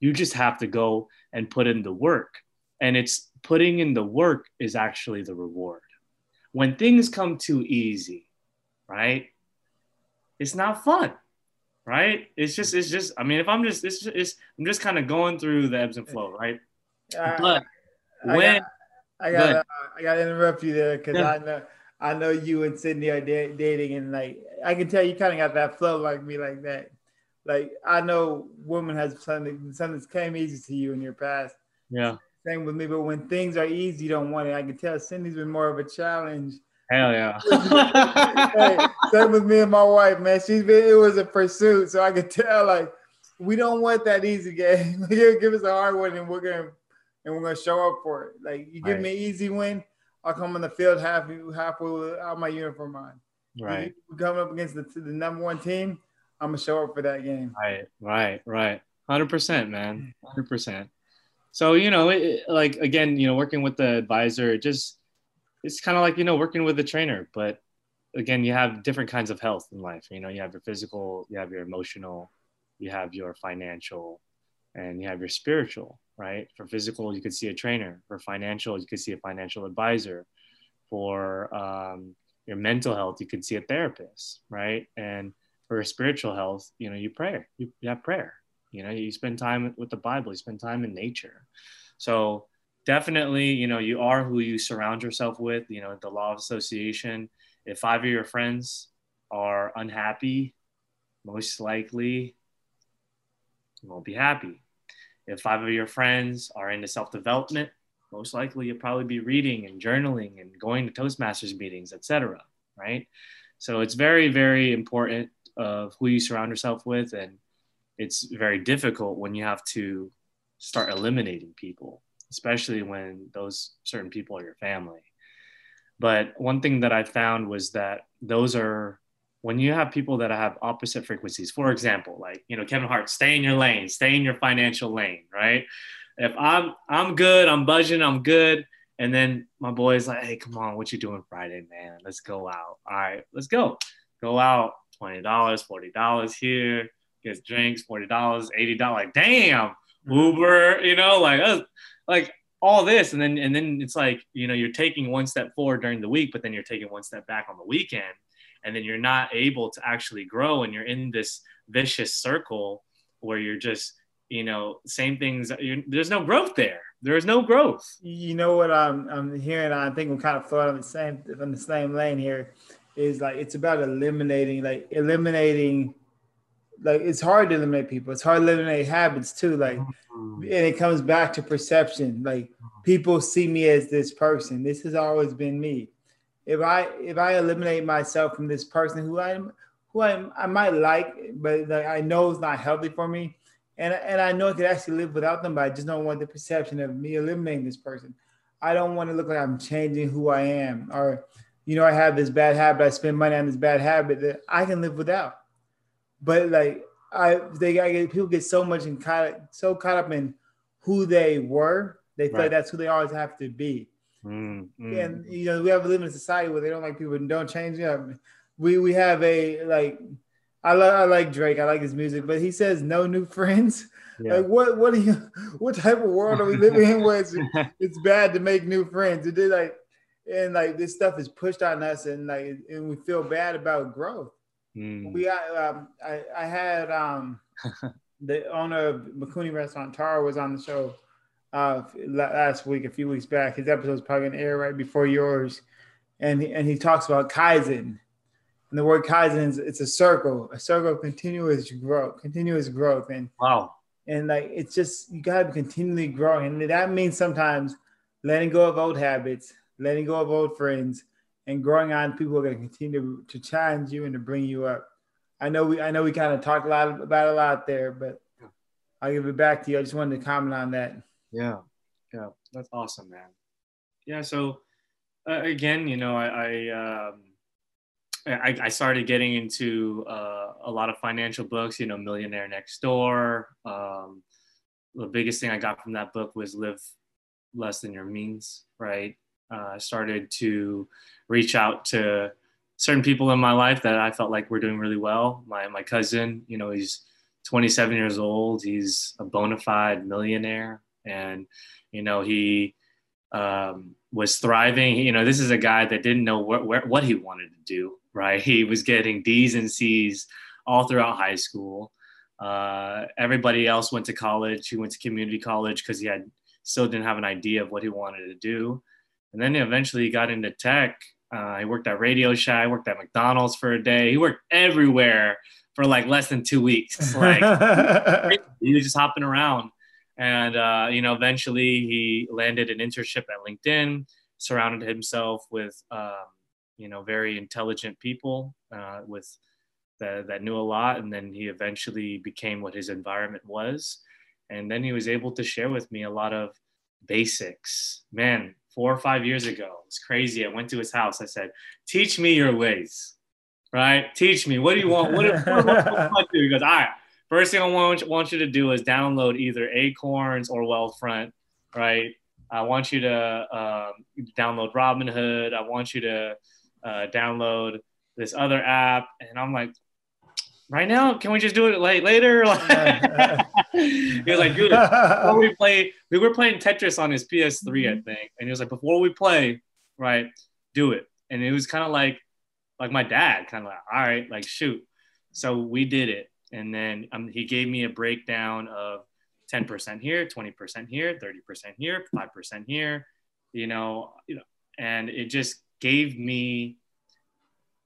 You just have to go and put in the work. And it's putting in the work is actually the reward. When things come too easy, right? it's not fun right it's just it's just i mean if i'm just it's, just, it's i'm just kind of going through the ebbs and flow right uh, but when i got uh, i got to interrupt you there because yeah. i know i know you and cindy are da- dating and like i can tell you kind of got that flow like me like that like i know woman has something something that came easy to you in your past yeah same with me but when things are easy you don't want it i can tell cindy's been more of a challenge Hell yeah. [laughs] hey, same with me and my wife, man. She's been it was a pursuit. So I could tell like we don't want that easy game. [laughs] give us a hard one and we're gonna and we're gonna show up for it. Like you give right. me an easy win, I'll come on the field half halfway without my uniform on. Right. We coming up against the, the number one team, I'm gonna show up for that game. Right, right, right. Hundred percent, man. Hundred percent. So you know, it, like again, you know, working with the advisor, just it's kind of like you know working with a trainer but again, you have different kinds of health in life. You know, you have your physical, you have your emotional, you have your financial, and you have your spiritual, right? For physical, you could see a trainer. For financial, you could see a financial advisor. For um, your mental health, you could see a therapist, right? And for spiritual health, you know, you pray, you, you have prayer, you know, you spend time with the Bible, you spend time in nature. So definitely, you know, you are who you surround yourself with, you know, the law of association. If five of your friends are unhappy, most likely you won't be happy. If five of your friends are into self development, most likely you'll probably be reading and journaling and going to Toastmasters meetings, etc. Right? So it's very, very important of who you surround yourself with, and it's very difficult when you have to start eliminating people, especially when those certain people are your family. But one thing that I found was that those are when you have people that have opposite frequencies, for example, like you know Kevin Hart, stay in your lane, stay in your financial lane, right? If I'm I'm good, I'm budging, I'm good, and then my boy's like, hey, come on, what you doing Friday, man? Let's go out. All right, let's go. Go out, twenty dollars, forty dollars here, gets drinks, forty dollars, eighty dollars. Like, damn, mm-hmm. Uber, you know, like uh, like all this, and then and then it's like you know you're taking one step forward during the week, but then you're taking one step back on the weekend and then you're not able to actually grow and you're in this vicious circle where you're just you know same things there's no growth there. There's no growth. You know what i'm, I'm hearing i think we're kind of thought on the same on the same lane here is like it's about eliminating like eliminating like it's hard to eliminate people. It's hard to eliminate habits too like mm-hmm. and it comes back to perception. Like people see me as this person. This has always been me if I if I eliminate myself from this person who I'm who I I might like, but I know it's not healthy for me, and and I know I could actually live without them, but I just don't want the perception of me eliminating this person. I don't want to look like I'm changing who I am, or you know, I have this bad habit. I spend money on this bad habit that I can live without. But like I, they I get people get so much and caught so caught up in who they were, they feel right. like that's who they always have to be. Mm, mm. And you know, we have a living society where they don't like people and don't change. Yeah, we we have a like. I like I like Drake. I like his music, but he says no new friends. Yeah. Like what what are you what type of world are we living in where it's, [laughs] it's bad to make new friends? It did like and like this stuff is pushed on us and like and we feel bad about growth. Mm. We um, I I had um [laughs] the owner of Mikuni Restaurant Taro was on the show uh, last week, a few weeks back. His episode was probably going to air right before yours, and and he talks about kaizen. And the word kaizen is it's a circle, a circle of continuous growth, continuous growth, and wow, and like it's just you got to be continually growing, and that means sometimes letting go of old habits, letting go of old friends, and growing on people who are going to continue to challenge you and to bring you up. I know we I know we kind of talked a lot about a lot there, but I'll give it back to you. I just wanted to comment on that. Yeah, yeah, that's awesome, man. Yeah, so uh, again, you know, I I, um, I, I started getting into uh, a lot of financial books. You know, Millionaire Next Door. Um, the biggest thing I got from that book was live less than your means. Right. Uh, I started to reach out to certain people in my life that I felt like were doing really well. My my cousin, you know, he's 27 years old. He's a bona fide millionaire and you know he um, was thriving. You know, this is a guy that didn't know wh- wh- what he wanted to do. Right, [laughs] he was getting D's and C's all throughout high school. Uh, everybody else went to college. He went to community college because he had still didn't have an idea of what he wanted to do. And then he eventually he got into tech. Uh, he worked at Radio Shack, worked at McDonald's for a day. He worked everywhere for like less than two weeks. [laughs] Like he was just hopping around. And, uh, you know, eventually he landed an internship at LinkedIn, surrounded himself with, um, you know, very intelligent people uh, with the, that knew a lot. And then he eventually became what his environment was. And then he was able to share with me a lot of basics. Man, four or five years ago, it's crazy. I went to his house. I said, teach me your ways, right? Teach me. What do you want? What, what, what, what do? He goes, all right First thing I want, want you to do is download either Acorns or Wealthfront, right? I want you to um, download Robinhood. I want you to uh, download this other app, and I'm like, right now, can we just do it like later? [laughs] [laughs] he was like, dude, before we play, we were playing Tetris on his PS3, I think, and he was like, before we play, right, do it. And it was kind of like, like my dad, kind of like, all right, like shoot. So we did it, and then um, he gave me a breakdown of 10% here, 20% here, 30% here, 5% here, you know, you know, and it just gave me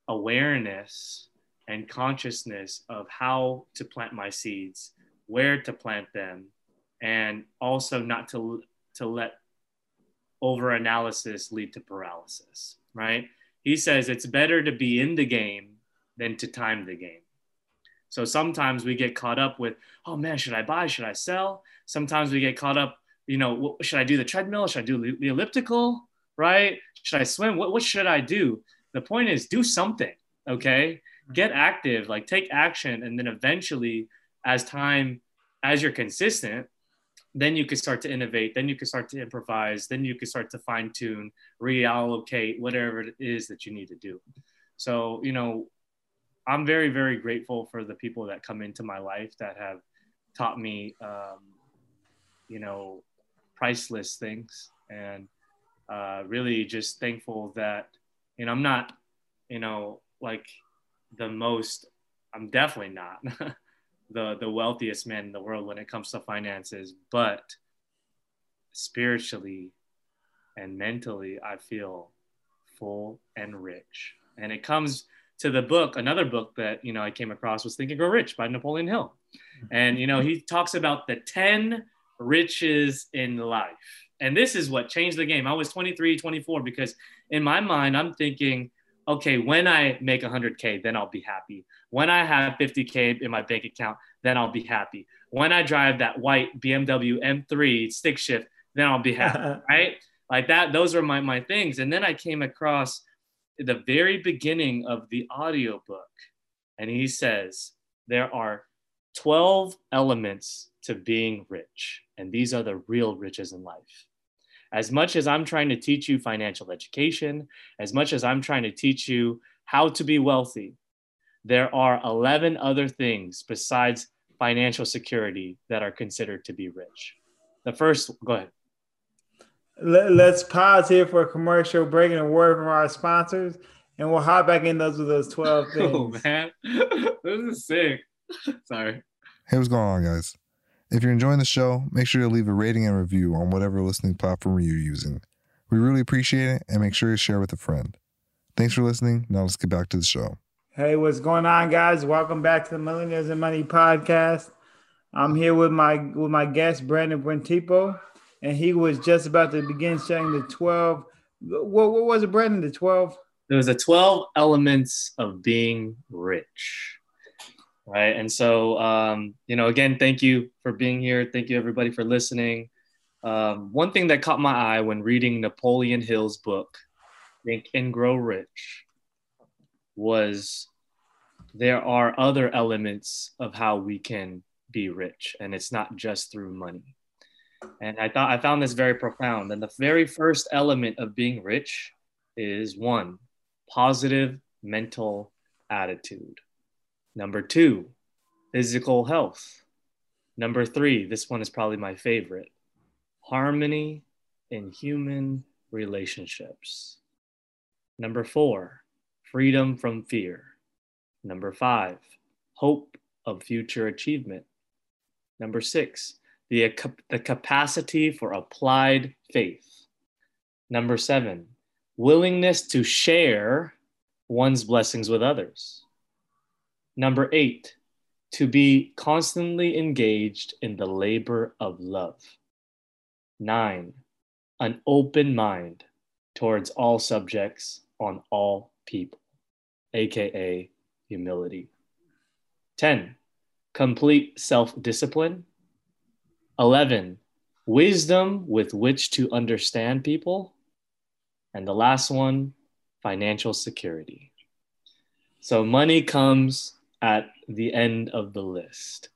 awareness and consciousness of how to plant my seeds, where to plant them, and also not to to let over analysis lead to paralysis, right? He says it's better to be in the game than to time the game. So sometimes we get caught up with, oh man, should I buy? Should I sell? Sometimes we get caught up, you know, should I do the treadmill? Should I do the elliptical? Right? Should I swim? What, what should I do? The point is, do something, okay? Mm-hmm. Get active, like take action. And then eventually, as time, as you're consistent, then you can start to innovate. Then you can start to improvise. Then you can start to fine tune, reallocate whatever it is that you need to do. So, you know, I'm very, very grateful for the people that come into my life that have taught me, um, you know, priceless things. And uh, really just thankful that, you know, I'm not, you know, like the most, I'm definitely not [laughs] the, the wealthiest man in the world when it comes to finances, but spiritually and mentally, I feel full and rich. And it comes, to the book, another book that you know I came across was Think and Grow Rich by Napoleon Hill, and you know he talks about the ten riches in life, and this is what changed the game. I was 23, 24 because in my mind I'm thinking, okay, when I make 100k, then I'll be happy. When I have 50k in my bank account, then I'll be happy. When I drive that white BMW M3 stick shift, then I'll be happy, [laughs] right? Like that. Those are my my things, and then I came across the very beginning of the audiobook. And he says, There are 12 elements to being rich, and these are the real riches in life. As much as I'm trying to teach you financial education, as much as I'm trying to teach you how to be wealthy, there are 11 other things besides financial security that are considered to be rich. The first, go ahead. Let, us pause here for a commercial break and a word from our sponsors, and we'll hop back in those with those 12 [laughs] things. Oh, man. [laughs] this is sick. [laughs] Sorry. Hey, what's going on, guys? If you're enjoying the show, make sure to leave a rating and review on whatever listening platform you're using. We really appreciate it, and make sure to share with a friend. Thanks for listening. Now let's get back to the show. Hey, what's going on, guys? Welcome back to the Millionaires and Money podcast. I'm here with my with my guest Brandon Buentipo and he was just about to begin sharing the 12. What, what was it, Brandon? The 12? There was the 12 elements of being rich. Right. And so, um, you know, again, thank you for being here. Thank you, everybody, for listening. Um, one thing that caught my eye when reading Napoleon Hill's book, Think and Grow Rich, was there are other elements of how we can be rich, and it's not just through money. And I thought I found this very profound. And the very first element of being rich is one, positive mental attitude. Number two, physical health. Number three, this one is probably my favorite harmony in human relationships. Number four, freedom from fear. Number five, hope of future achievement. Number six, the, the capacity for applied faith. Number seven, willingness to share one's blessings with others. Number eight, to be constantly engaged in the labor of love. Nine, an open mind towards all subjects on all people, aka humility. 10. Complete self discipline 11, wisdom with which to understand people. And the last one, financial security. So money comes at the end of the list.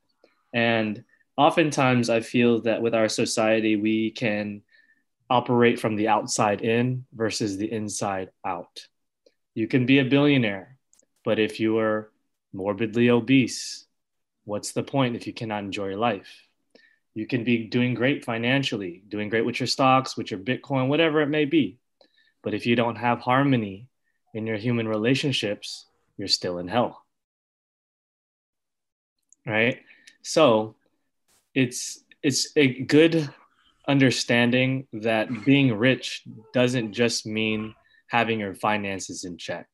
And oftentimes I feel that with our society, we can operate from the outside in versus the inside out. You can be a billionaire But if you are morbidly obese, what's the point if you cannot enjoy your life? You can be doing great financially, doing great with your stocks, with your Bitcoin, whatever it may be. But if you don't have harmony in your human relationships, you're still in hell. Right? So it's it's a good understanding that being rich doesn't just mean having your finances in check.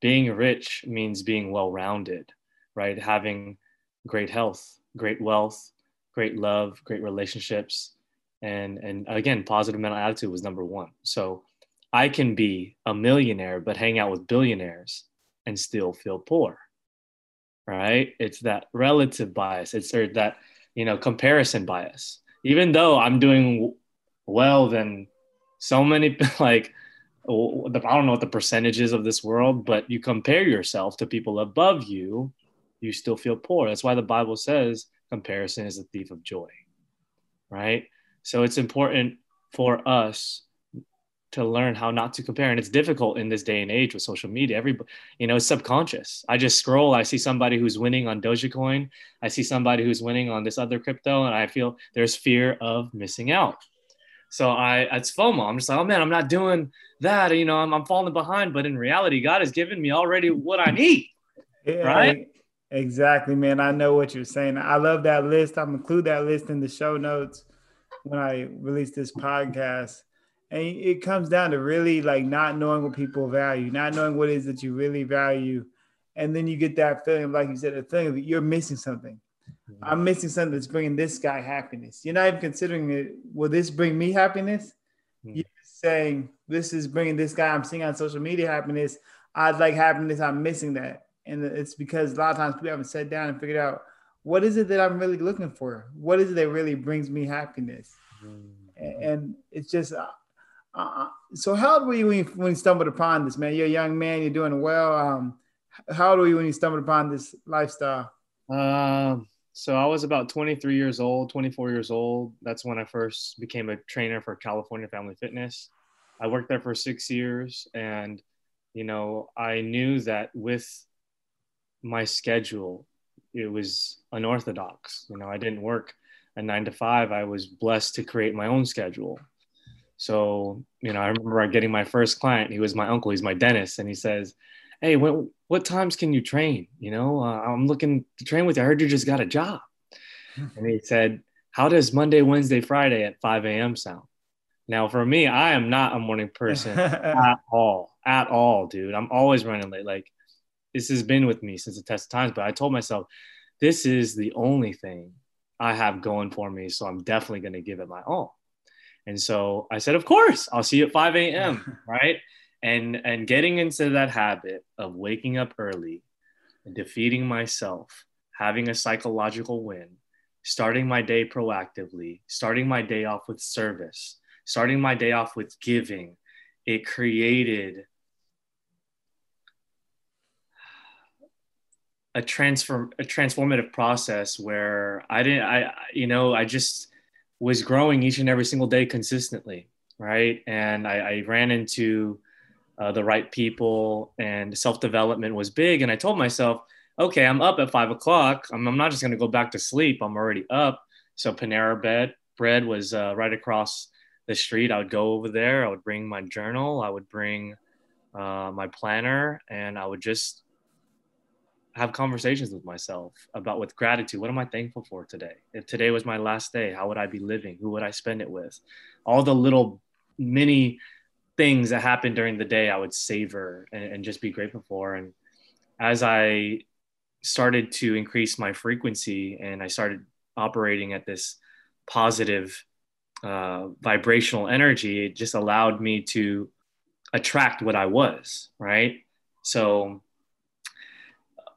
Being rich means being well rounded, right? Having great health, great wealth, great love, great relationships. And, and again, positive mental attitude was number one. So I can be a millionaire, but hang out with billionaires and still feel poor, right? It's that relative bias. It's that, you know, comparison bias even though I'm doing well than so many [laughs] like I don't know what the percentages of this world, but you compare yourself to people above you, you still feel poor. That's why the Bible says comparison is a thief of joy. Right? So it's important for us to learn how not to compare. And it's difficult in this day and age with social media. Everybody you know it's subconscious. I just scroll i see somebody who's winning on dogecoin. I see somebody who's winning on this other crypto and i feel there's fear of missing out. So i it's fomo. I'm just like oh man i'm not doing that you know i'm, I'm falling behind. But in reality god has given me already what i need yeah, right exactly man i know what you're saying i love that list i'm include that list in the show notes when i release this podcast and it comes down to really like not knowing what people value, not knowing what it is that you really value, and then you get that feeling, like you said, a feeling that you're missing something. Mm-hmm. I'm missing something that's bringing this guy happiness. You're not even considering it. Will this bring me happiness? Mm-hmm. You're saying this is bringing this guy I'm seeing on social media happiness. I'd like happiness. I'm missing that, and it's because a lot of times people haven't sat down and figured out what is it that I'm really looking for. What is it that really brings me happiness? Mm-hmm. And it's just uh, so how old were you when, you when you stumbled upon this, man? You're a young man. You're doing well. Um, how old were you when you stumbled upon this lifestyle? Um, so I was about 23 years old, 24 years old. That's when I first became a trainer for California Family Fitness. I worked there for six years, and you know, I knew that with my schedule, it was unorthodox. You know, I didn't work a nine to five. I was blessed to create my own schedule. So, you know, I remember getting my first client. He was my uncle. He's my dentist, and he says, "Hey, what what times can you train? You know, uh, I'm looking to train with you. I heard you just got a job." and he said, "How does Monday, Wednesday, Friday at 5 a.m. sound?" Now, for me, I am not a morning person [laughs] at all, at all, dude. I'm always running late. Like this has been with me since the test of times. But I told myself, this is the only thing I have going for me, so I'm definitely going to give it my all. And so I said, of course, I'll see you at 5 a.m. [laughs] right. And and getting into that habit of waking up early and defeating myself, having a psychological win, starting my day proactively, starting my day off with service, starting my day off with giving, it created a transform a transformative process where I didn't I you know I just was growing each and every single day consistently, right? And I, I ran into uh, the right people, and self development was big. And I told myself, okay, I'm up at five o'clock. I'm, I'm not just going to go back to sleep. I'm already up. So Panera Bread, bread was uh, right across the street. I would go over there. I would bring my journal. I would bring uh, my planner, and I would just have conversations with myself about with gratitude. What am i thankful for today? If today was my last day how would i be living? Who would i spend it with? All the little mini things that happened during the day i would savor and, and just be grateful for. And as i started to increase my frequency and i started operating at this positive uh, vibrational energy it just allowed me to attract what i was right? So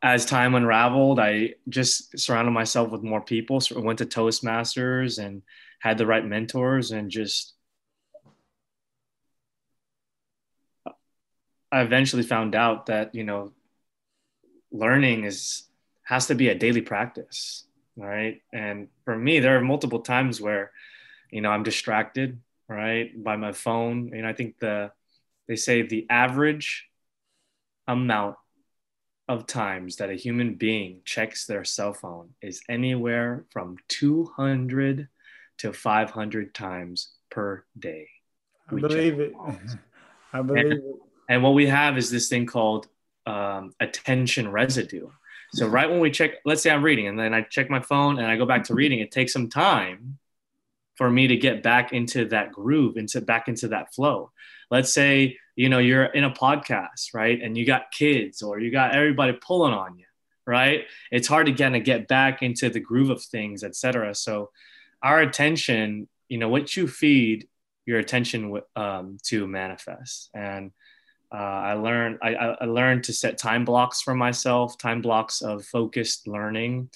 as time unraveled, I just surrounded myself with more people. So I went to Toastmasters and had the right mentors and just I eventually found out that, you know, learning is has to be a daily practice. Right. And for me, there are multiple times where, you know, I'm distracted, right, by my phone. And I think the they say the average amount of times that a human being checks their cell phone is anywhere from 200 to 500 times per day. I believe it. I believe and, it. And what we have is this thing called um, attention residue. So right when we check, let's say I'm reading and then I check my phone and I go back to reading, it takes some time for me to get back into that groove, into back into that flow. Let's say, you know, you're in a podcast, right? And you got kids or you got everybody pulling on you, right? It's hard to kind of get back into the groove of things, etc. So our attention, you know, what you feed your attention um, to manifest. And uh, I learned I, I learned to set time blocks for myself, time blocks of focused learning.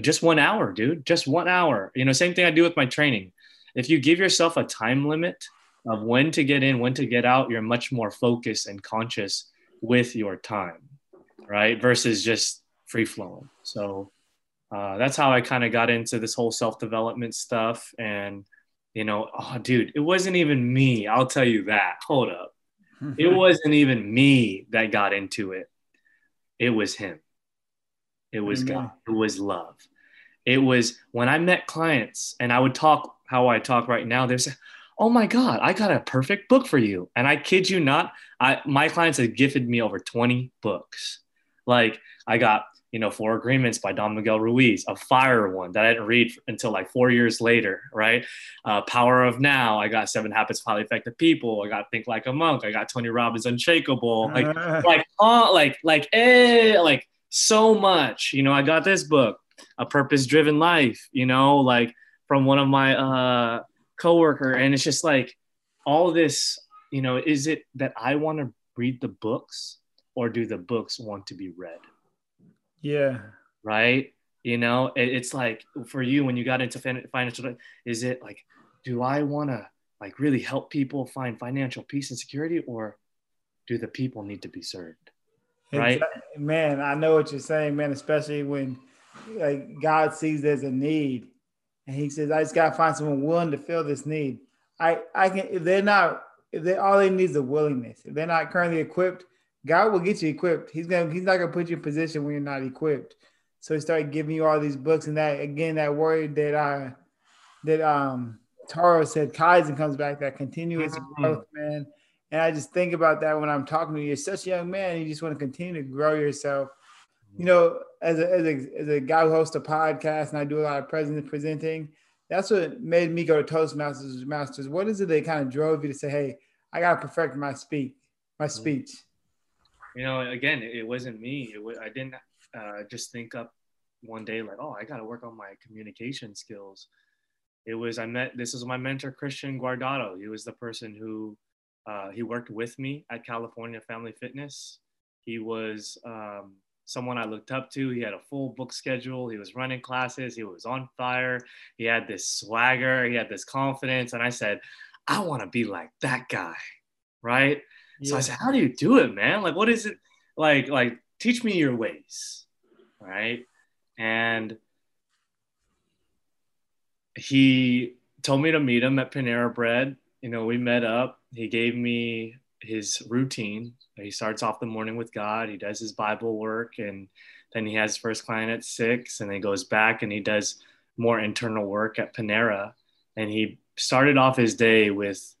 Just one hour, dude. Just one hour. You know, same thing I do with my training. If you give yourself a time limit of when to get in, when to get out, you're much more focused and conscious with your time, right? Versus just free flowing. So uh, that's how I kind of got into this whole self development stuff. And, you know, oh, dude, it wasn't even me. I'll tell you that. Hold up [laughs] it wasn't even me that got into it. It was him. It was Amen. God. It was love. It was when I met clients and I would talk how I talk right now. There's, oh my God, I got a perfect book for you. And I kid you not, I my clients have gifted me over 20 books. Like I got you know, Four Agreements by Don Miguel Ruiz, a fire one that I didn't read until like four years later, right? Uh, Power of Now, I got Seven Habits of Highly Effective People, I got Think Like a Monk, I got Tony Robbins Unshakable, like, [laughs] like, oh, like, like, eh, like so much, you know, I got this book, A Purpose Driven Life, you know, like from one of my uh, coworker, and it's just like all this, you know, is it that I want to read the books or do the books want to be read? Yeah. Right. You know, it, it's like for you when you got into financial, is it like, do I want to like really help people find financial peace and security, or do the people need to be served? Right. Man, I know what you're saying, man. Especially when like God sees there's a need, and He says, "I just gotta find someone willing to fill this need." I I can if they're not if they all they need is a willingness. If they're not currently equipped, God will get you equipped. He's gonna he's not gonna put you in position when you're not equipped. So he started giving you all these books and that again that word that I that um Taro said Kaizen comes back, that continuous mm-hmm. growth, man. And I just think about that when I'm talking to you. You're such a young man, you just want to continue to grow yourself. You know, as a, as a, as a guy who hosts a podcast and I do a lot of present presenting, that's what made me go to Toastmasters Masters. What is it that kind of drove you to say, hey, I gotta perfect my speak, my mm-hmm. speech? you know, again, it, wasn't me. It was, I didn't uh, just think up one day like, oh, I got to work on my communication skills. It was I met this is my mentor Christian Guardado. He was the person who uh, he worked with me at California Family Fitness. He was um, someone I looked up to. He had a full book schedule. He was running classes. He was on fire. He had this swagger. He had this confidence. And I said, I want to be like that guy, right? Yeah. So I said, how do you do it, man? Like, what is it like? Like, teach me your ways, right? And he told me to meet him at Panera Bread. You know, we met up. He gave me his routine. He starts off the morning with God. He does his Bible work, and then he has his first client at six, and then he goes back and he does more internal work at Panera. And he started off his day with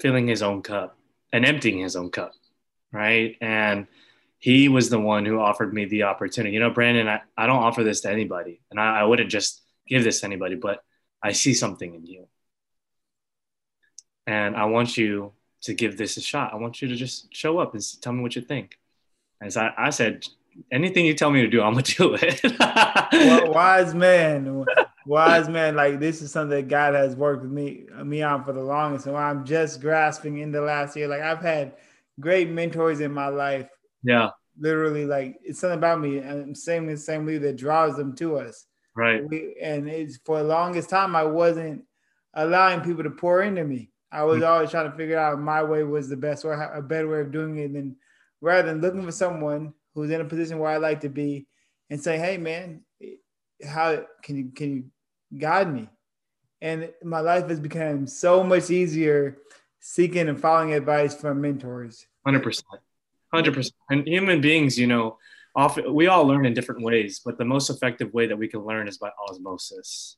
filling his own cup and emptying his own cup, right? And he was the one who offered me the opportunity. You know, Brandon, I, I don't offer this to anybody, and I, I wouldn't just give this to anybody, but I see something in you. And I want you to give this a shot. I want you to just show up and tell me what you think. As I, I said, anything you tell me to do, I'm gonna [laughs] do it. well, wise man, wise man. Like this is something that God has worked with me me on for the longest, and I'm just grasping in the last year. Like I've had great mentors in my life. Yeah, literally, like it's something about me, and same the same way that draws them to us. Right. We, and it's for the longest time I wasn't allowing people to pour into me. I was always trying to figure out my way was the best or a better way of doing it, and rather than looking for someone who's in a position where I like to be and say, hey man, how can you can you guide me? And my life has become so much easier seeking and following advice from mentors. Hundred percent, hundred percent. And human beings, you know, often we all learn in different ways, but the most effective way that we can learn is by osmosis,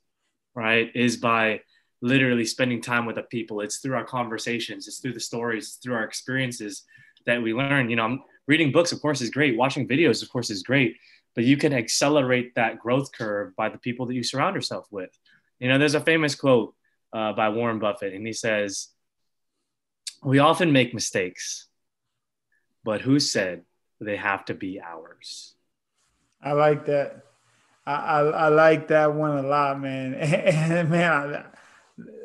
right? Is by literally spending time with the people. It's through our conversations, it's through the stories, through our experiences that we learn. You know, reading books, of course, is great. Watching videos, of course, is great. But you can accelerate that growth curve by the people that you surround yourself with. You know, there's a famous quote uh, by Warren Buffett, and he says, We often make mistakes, but who said they have to be ours? I like that. I, I, I like that one a lot, man. [laughs] And man,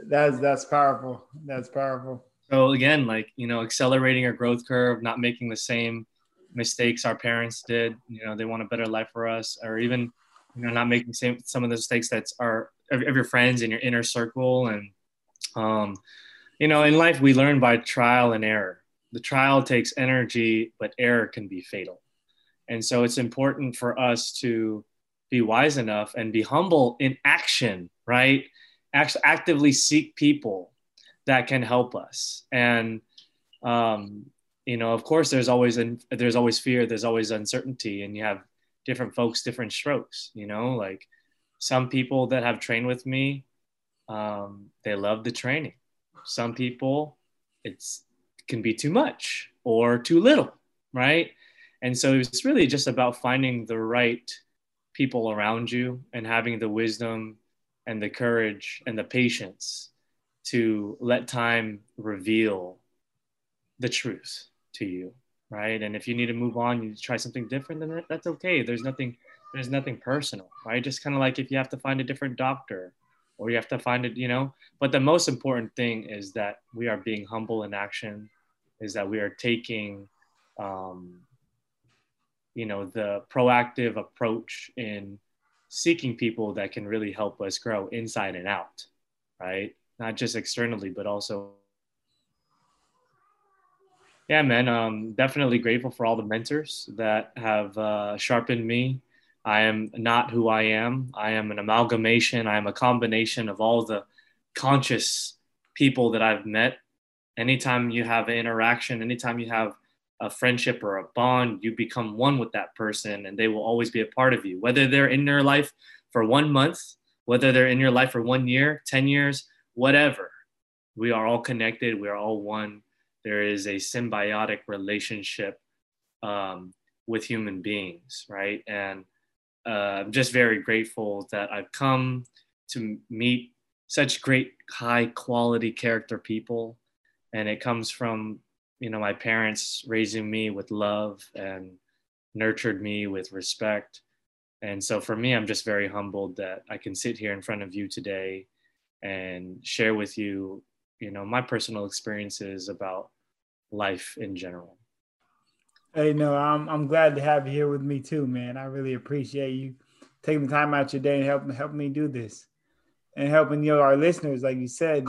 that's that's powerful. That's powerful. So again, like you know, accelerating our growth curve, not making the same mistakes our parents did. You know, they want a better life for us, or even you know, not making same some of the mistakes that are of, of your friends in your inner circle. And um, you know, in life we learn by trial and error. The trial takes energy, but error can be fatal. And so it's important for us to be wise enough and be humble in action, right? Actually, actively seek people that can help us. And um, you know, of course, there's always an, there's always fear, there's always uncertainty, and you have different folks, different strokes. You know, like some people that have trained with me, um, they love the training. Some people, it's can be too much or too little, right? And so it's really just about finding the right people around you and having the wisdom and the courage and the patience to let time reveal the truth to you right? And if you need to move on you try something different then that's okay. There's nothing there's nothing personal right? Just kind of like if you have to find a different doctor or you have to find it you know? But the most important thing is that we are being humble in action is that we are taking um, you know the proactive approach in seeking people that can really help us grow inside and out right? Not just externally but also. Yeah man um definitely grateful for all the mentors that have uh, sharpened me. I am not who i am. I am an amalgamation. I am a combination of all the conscious people that i've met. Anytime you have an interaction anytime you have a friendship or a bond, you become one with that person and they will always be a part of you. Whether they're in your life for one month, whether they're in your life for one year, 10 years, whatever, we are all connected. We are all one. There is a symbiotic relationship um, with human beings, right? And uh, I'm just very grateful that I've come to meet such great, high quality character people. And it comes from you know my parents raising me with love and nurtured me with respect. And so for me i'm just very humbled that i can sit here in front of you today and share with you you know my personal experiences about life in general. Hey no i'm, I'm glad to have you here with me too man. I really appreciate you taking the time out your day and helping help me do this and helping you know our listeners like you said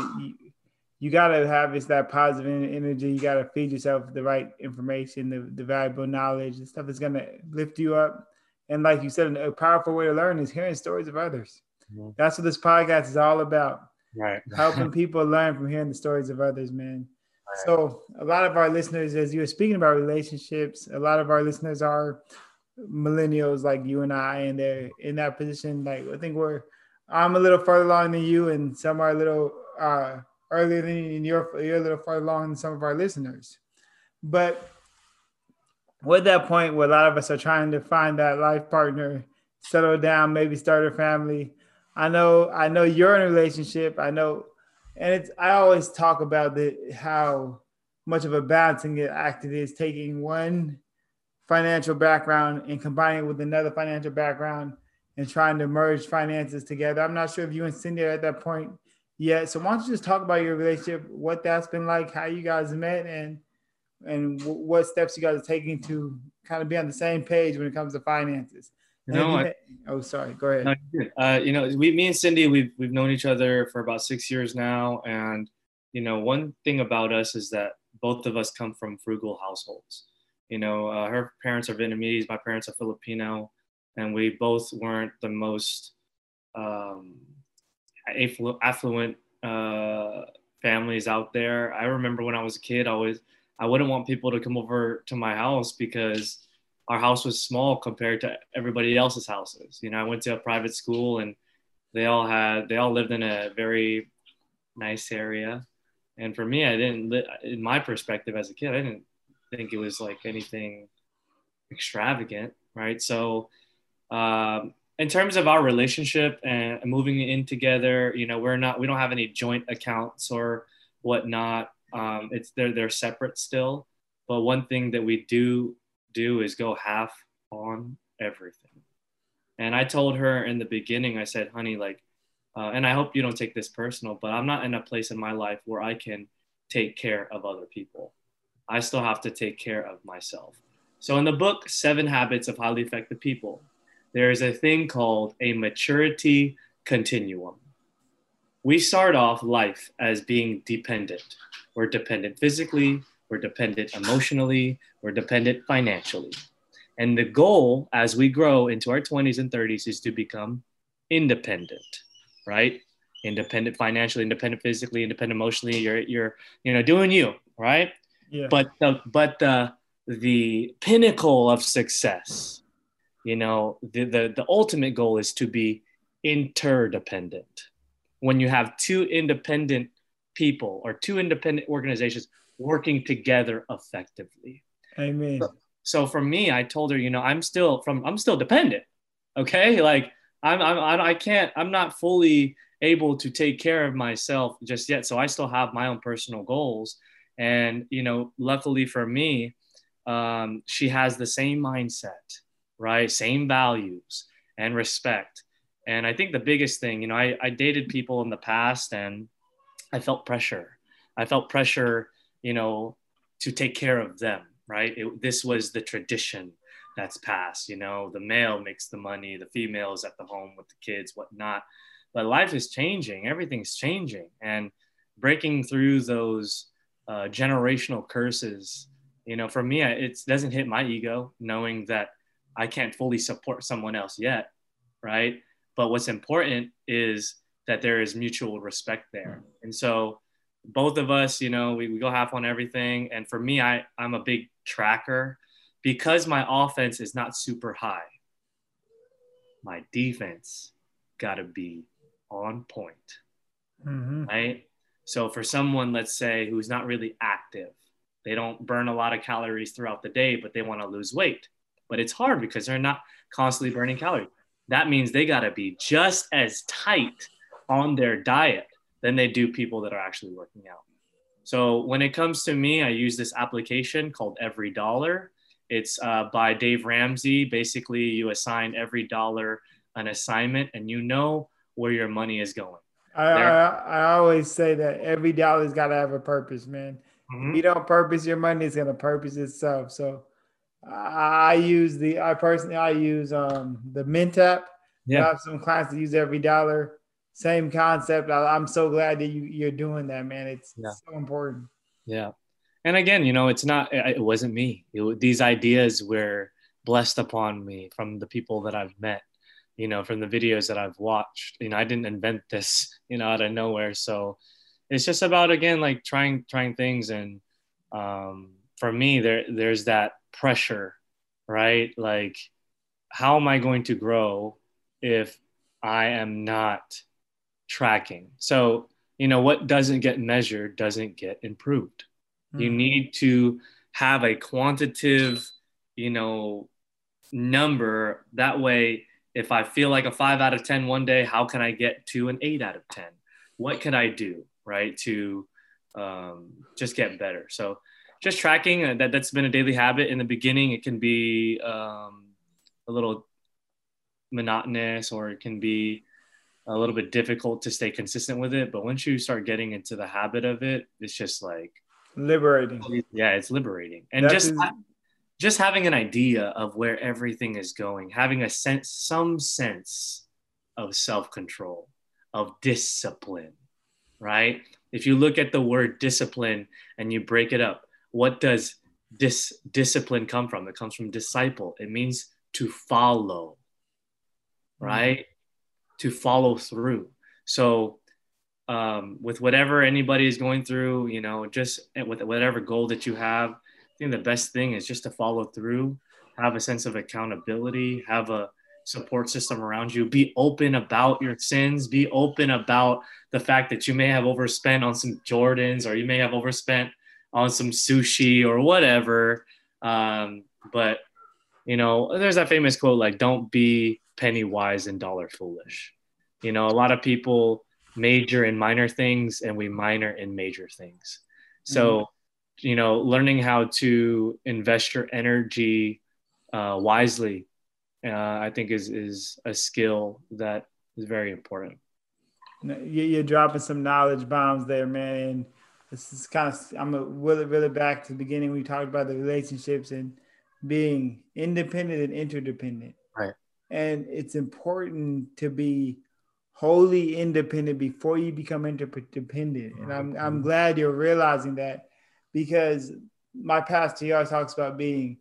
you gotta have it's that positive energy. You gotta feed yourself the right information, the, the valuable knowledge, the stuff that's gonna lift you up. And like you said, a powerful way to learn is hearing stories of others. Mm-hmm. That's what this podcast is all about. Right. [laughs] Helping people learn from hearing the stories of others, man. Right. So a lot of our listeners, as you were speaking about relationships, a lot of our listeners are millennials like you and I, and they're in that position. Like I think we're I'm a little further along than you, and some are a little uh earlier than you're, you're a little further along than some of our listeners. But with that point where a lot of us are trying to find that life partner, settle down, maybe start a family. I know, I know you're in a relationship. I know, and it's I always talk about the how much of a balancing act it is taking one financial background and combining it with another financial background and trying to merge finances together. I'm not sure if you and Cindy are at that point yeah. So why don't you just talk about your relationship, what that's been like, how you guys met, and and w- what steps you guys are taking to kind of be on the same page when it comes to finances. You know, I, oh, sorry. Go ahead. Uh, you know, we, me and Cindy, we've we've known each other for about six years now, and you know, one thing about us is that both of us come from frugal households. You know, uh, her parents are Vietnamese, my parents are Filipino, and we both weren't the most um, affluent uh, families out there. I remember when I was a kid, I was I wouldn't want people to come over to my house because our house was small compared to everybody else's houses. You know, I went to a private school and they all had they all lived in a very nice area. And for me, I didn't li- in my perspective as a kid, I didn't think it was like anything extravagant, right? So um, in terms of our relationship and moving in together, you know, we're not we don't have any joint accounts or whatnot. Um, it's they're they're separate still. But one thing that we do do is go half on everything. And I told her in the beginning, I said, honey, like, uh, and I hope you don't take this personal, but I'm not in a place in my life where I can take care of other people. I still have to take care of myself. So in the book, Seven Habits of Highly Effective People, there is a thing called a maturity continuum. We start off life as being dependent. We're dependent physically, we're dependent emotionally, we're dependent financially. And the goal as we grow into our 20s and 30s is to become independent, right? Independent financially, independent physically, independent emotionally. You're you're you know doing you, right? Yeah. But the but the the pinnacle of success, you know, the, the the ultimate goal is to be interdependent. When you have two independent people or two independent organizations working together effectively. Amen. So, so for me, I told her, you know, I'm still from, I'm still dependent. Okay. Like I'm, I'm, I can't, I'm not fully able to take care of myself just yet. So I still have my own personal goals. And, you know, luckily for me, um, she has the same mindset, right? Same values and respect. And I think the biggest thing, you know, I, I dated people in the past and I felt pressure. I felt pressure you know, to take care of them, right? It, this was the tradition that's passed, you know, the male makes the money, the female is at the home with the kids, whatnot. But life is changing, everything's changing. And breaking through those uh, generational curses, you know, for me, it doesn't hit my ego knowing that I can't fully support someone else yet, right? But what's important is that there is mutual respect there. And so, both of us, you know, we, we go half on everything. And for me, I, I'm a big tracker because my offense is not super high. My defense got to be on point. Mm-hmm. Right. So for someone, let's say, who's not really active, they don't burn a lot of calories throughout the day, but they want to lose weight. But it's hard because they're not constantly burning calories. That means they got to be just as tight on their diet than they do people that are actually working out. So when it comes to me, I use this application called Every Dollar. It's uh, by Dave Ramsey. Basically, you assign every dollar an assignment, and you know where your money is going. I, I, I, always say that every dollar's got to have a purpose, man. Mm-hmm. If you don't purpose your money, it's gonna purpose itself. So I use the I personally I use um the Mint app. Yeah. I have some clients that use every dollar same concept. I, am so glad that you you're doing that, man. It's yeah. so important. Yeah, and again, you know, it's not. It wasn't me. It, these ideas were blessed upon me from the people that I've met. You know, from the videos that I've watched. You know, I didn't invent this. You know, out of nowhere. So it's just about again, like trying trying things, and um, for me, there there's that pressure, right? Like, how am I going to grow if I am not tracking. So, you know, what doesn't get measured doesn't get improved. Mm. You hmm. need to have a quantitative, you know, number. That way, if I feel like a five out of 10 one day, how can I get to an eight out of 10? What can I do, right, to um, just get better? So, just tracking uh, that that's been a daily habit in the beginning it can be um, a little monotonous or it can be a little bit difficult to stay consistent with it. But once you start getting into the habit of it, it's just like liberating. Yeah, it's liberating. And that just is- just having an idea of where everything is going, having a sense, some sense of self-control, of discipline, right? If you look at the word discipline and you break it up, what does dis discipline come from? It comes from disciple. It means to follow, right? to follow through. So um, with whatever anybody is going through, you know, just with whatever goal that you have, I think the best thing is just to follow through, have a sense of accountability, have a support system around you. Be open about your sins. Be open about the fact that you may have overspent on some Jordans or you may have overspent on some sushi or whatever. Um, but you know, there's that famous quote like, "Don't be penny wise and dollar foolish." You know, a lot of people major in minor things and we minor in major things. So, mm-hmm. you know, learning how to invest your energy uh, wisely, uh, I think is is a skill that is very important. You're dropping some knowledge bombs there, man. This is kind of I'm a, really really back to the beginning. We talked about the relationships and being independent and interdependent. Right. And it's important to be wholly independent before you become interdependent. And I'm I'm mm-hmm. glad you're realizing that because my pastor he always talks about being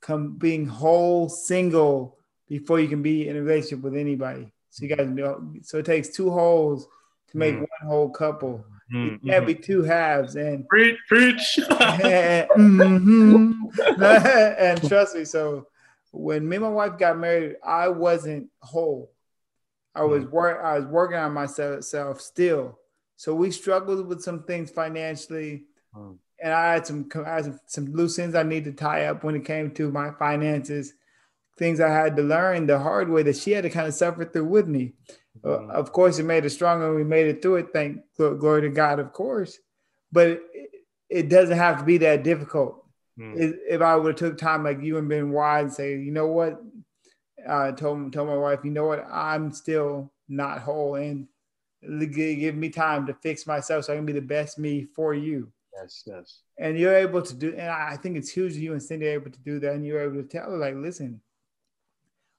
come being whole single before you can be in a relationship with anybody. So you guys know so it takes two wholes to make mm. one whole couple. Mm-hmm. can't be two halves and [laughs] preach, preach. and, [laughs] mm-hmm. [laughs] and trust me, so when me and my wife got married, I wasn't whole. I was mm. work I was working on myself still. So we struggled with some things financially. Mm. And I had some I had some, some loose ends I need to tie up when it came to my finances, things I had to learn the hard way that she had to kind of suffer through with me. Uh, mm. Uh, of course, it made us stronger and we made it through it. Thank glory to God, of course. But it, it doesn't have to be that difficult. Mm. If I would have took time like you and been wise and say, you know what, uh, told told my wife, you know what, I'm still not whole, and give me time to fix myself so I can be the best me for you. Yes, yes. And you're able to do, and I think it's huge you and Cindy are able to do that, and you're able to tell her like, listen,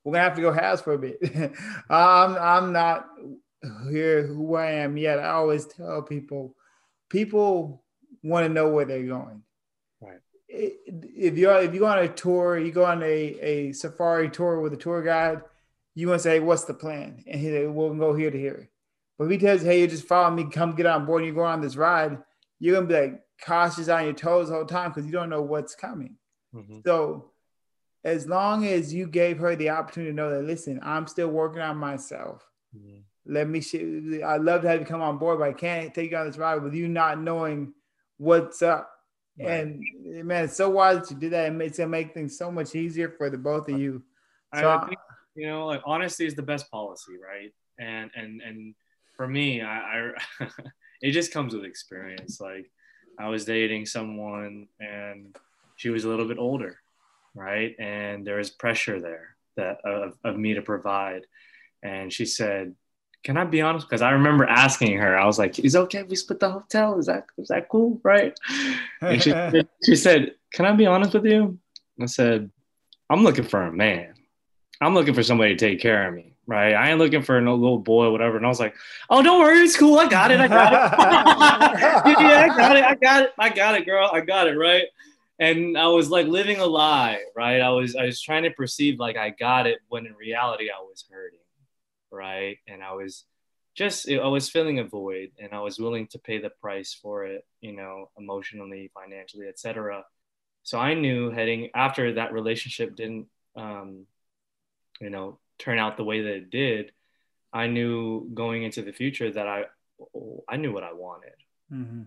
we're gonna have to go halves for a bit. [laughs] I'm I'm not here who I am yet. I always tell people, people want to know where they're going Right. if you're if you go on a tour, you go on a, a safari tour with a tour guide, you want to say, "What's the plan?" And he like, "We'll go here to here." But if he tells you, "Hey, you just follow me, come get on board, and you go on this ride," you're gonna be like cautious on your toes the whole time because you don't know what's coming. Mm-hmm. So, as long as you gave her the opportunity to know that, listen, I'm still working on myself. Mm-hmm. Let me. Sh- I love to have you come on board, but I can't take you on this ride with you not knowing what's up Right. And man, it's so wise to do that. It's gonna make things so much easier for the both of you. So I think, you know, like honesty is the best policy, right? And and and for me, I, I [laughs] it just comes with experience. Like I was dating someone and she was a little bit older, right? And there was pressure there that of, of me to provide. And she said, can I be honest? Because I remember asking her, I was like, is it okay if we split the hotel? Is that is that cool? Right? And she, [laughs] she said, Can I be honest with you? I said, I'm looking for a man. I'm looking for somebody to take care of me. Right. I ain't looking for a little boy, whatever. And I was like, Oh, don't worry, it's cool. I got it. I got it. [laughs] yeah, I got it. I got it. I got it, girl. I got it. Right. And I was like living a lie, right? I was I was trying to perceive like I got it when in reality I was hurting right? And I was just I was feeling a void, and I was willing to pay the price for it, you know, emotionally, financially, etc. So I knew heading after that relationship didn't, um, you know, turn out the way that it did. I knew going into the future that I I knew what I wanted, mm-hmm.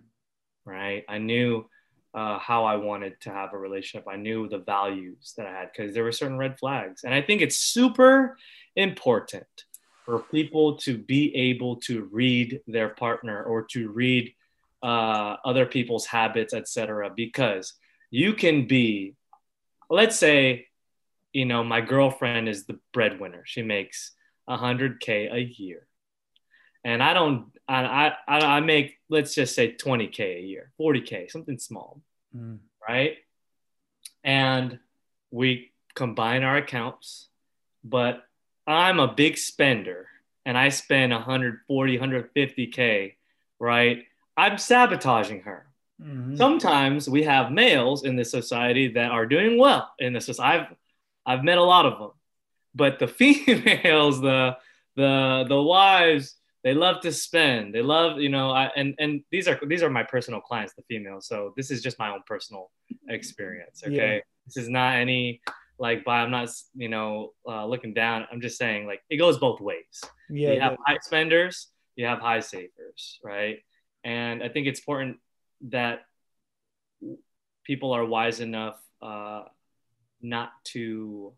right? I knew uh, how I wanted to have a relationship. I knew the values that I had because there were certain red flags, and I think it's super important for people to be able to read their partner or to read uh, other people's habits, etc. Because you can be, let's say, you know, my girlfriend is the breadwinner. She makes 100k a year, and I don't. I I, I make let's just say 20k a year, 40k, something small, mm. right? And we combine our accounts, but I'm a big spender and I spend 140, 150K, right? I'm sabotaging her. Mm-hmm. Sometimes we have males in this society that are doing well in this society. I've, I've met a lot of them, but the [laughs] females, the, the, the wives, they love to spend. They love, you know, I, and, and these are, these are my personal clients, the females. So this is just my own personal experience. Okay. Yeah. This is not any like by I'm not you know uh, looking down. I'm just saying like it goes both ways. Yeah, you have yeah. high spenders, you have high savers, right? And I think it's important that people are wise enough uh, not to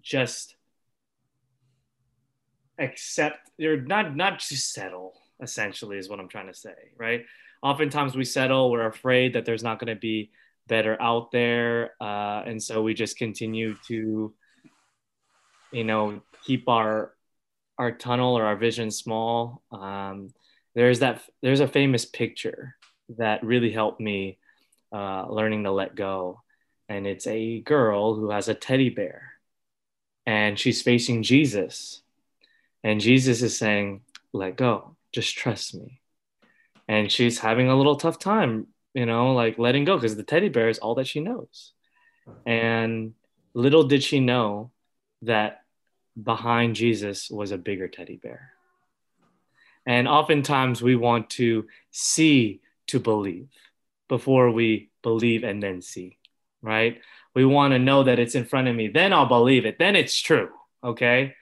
just accept or not not to settle essentially is what i'm trying to say right? Oftentimes we settle we're afraid that there's not going to be better out there uh, and so we just continue to you know keep our our tunnel or our vision small. Um, there's that there's a famous picture that really helped me uh, learning to let go and it's a girl who has a teddy bear and she's facing jesus and jesus is saying let go just trust me and she's having a little tough time you know like letting go because the teddy bear is all that she knows and little did she know that behind jesus was a bigger teddy bear and oftentimes we want to see to believe before we believe and then see, right? We want to know that it's in front of me, then I'll believe it, then it's true, okay?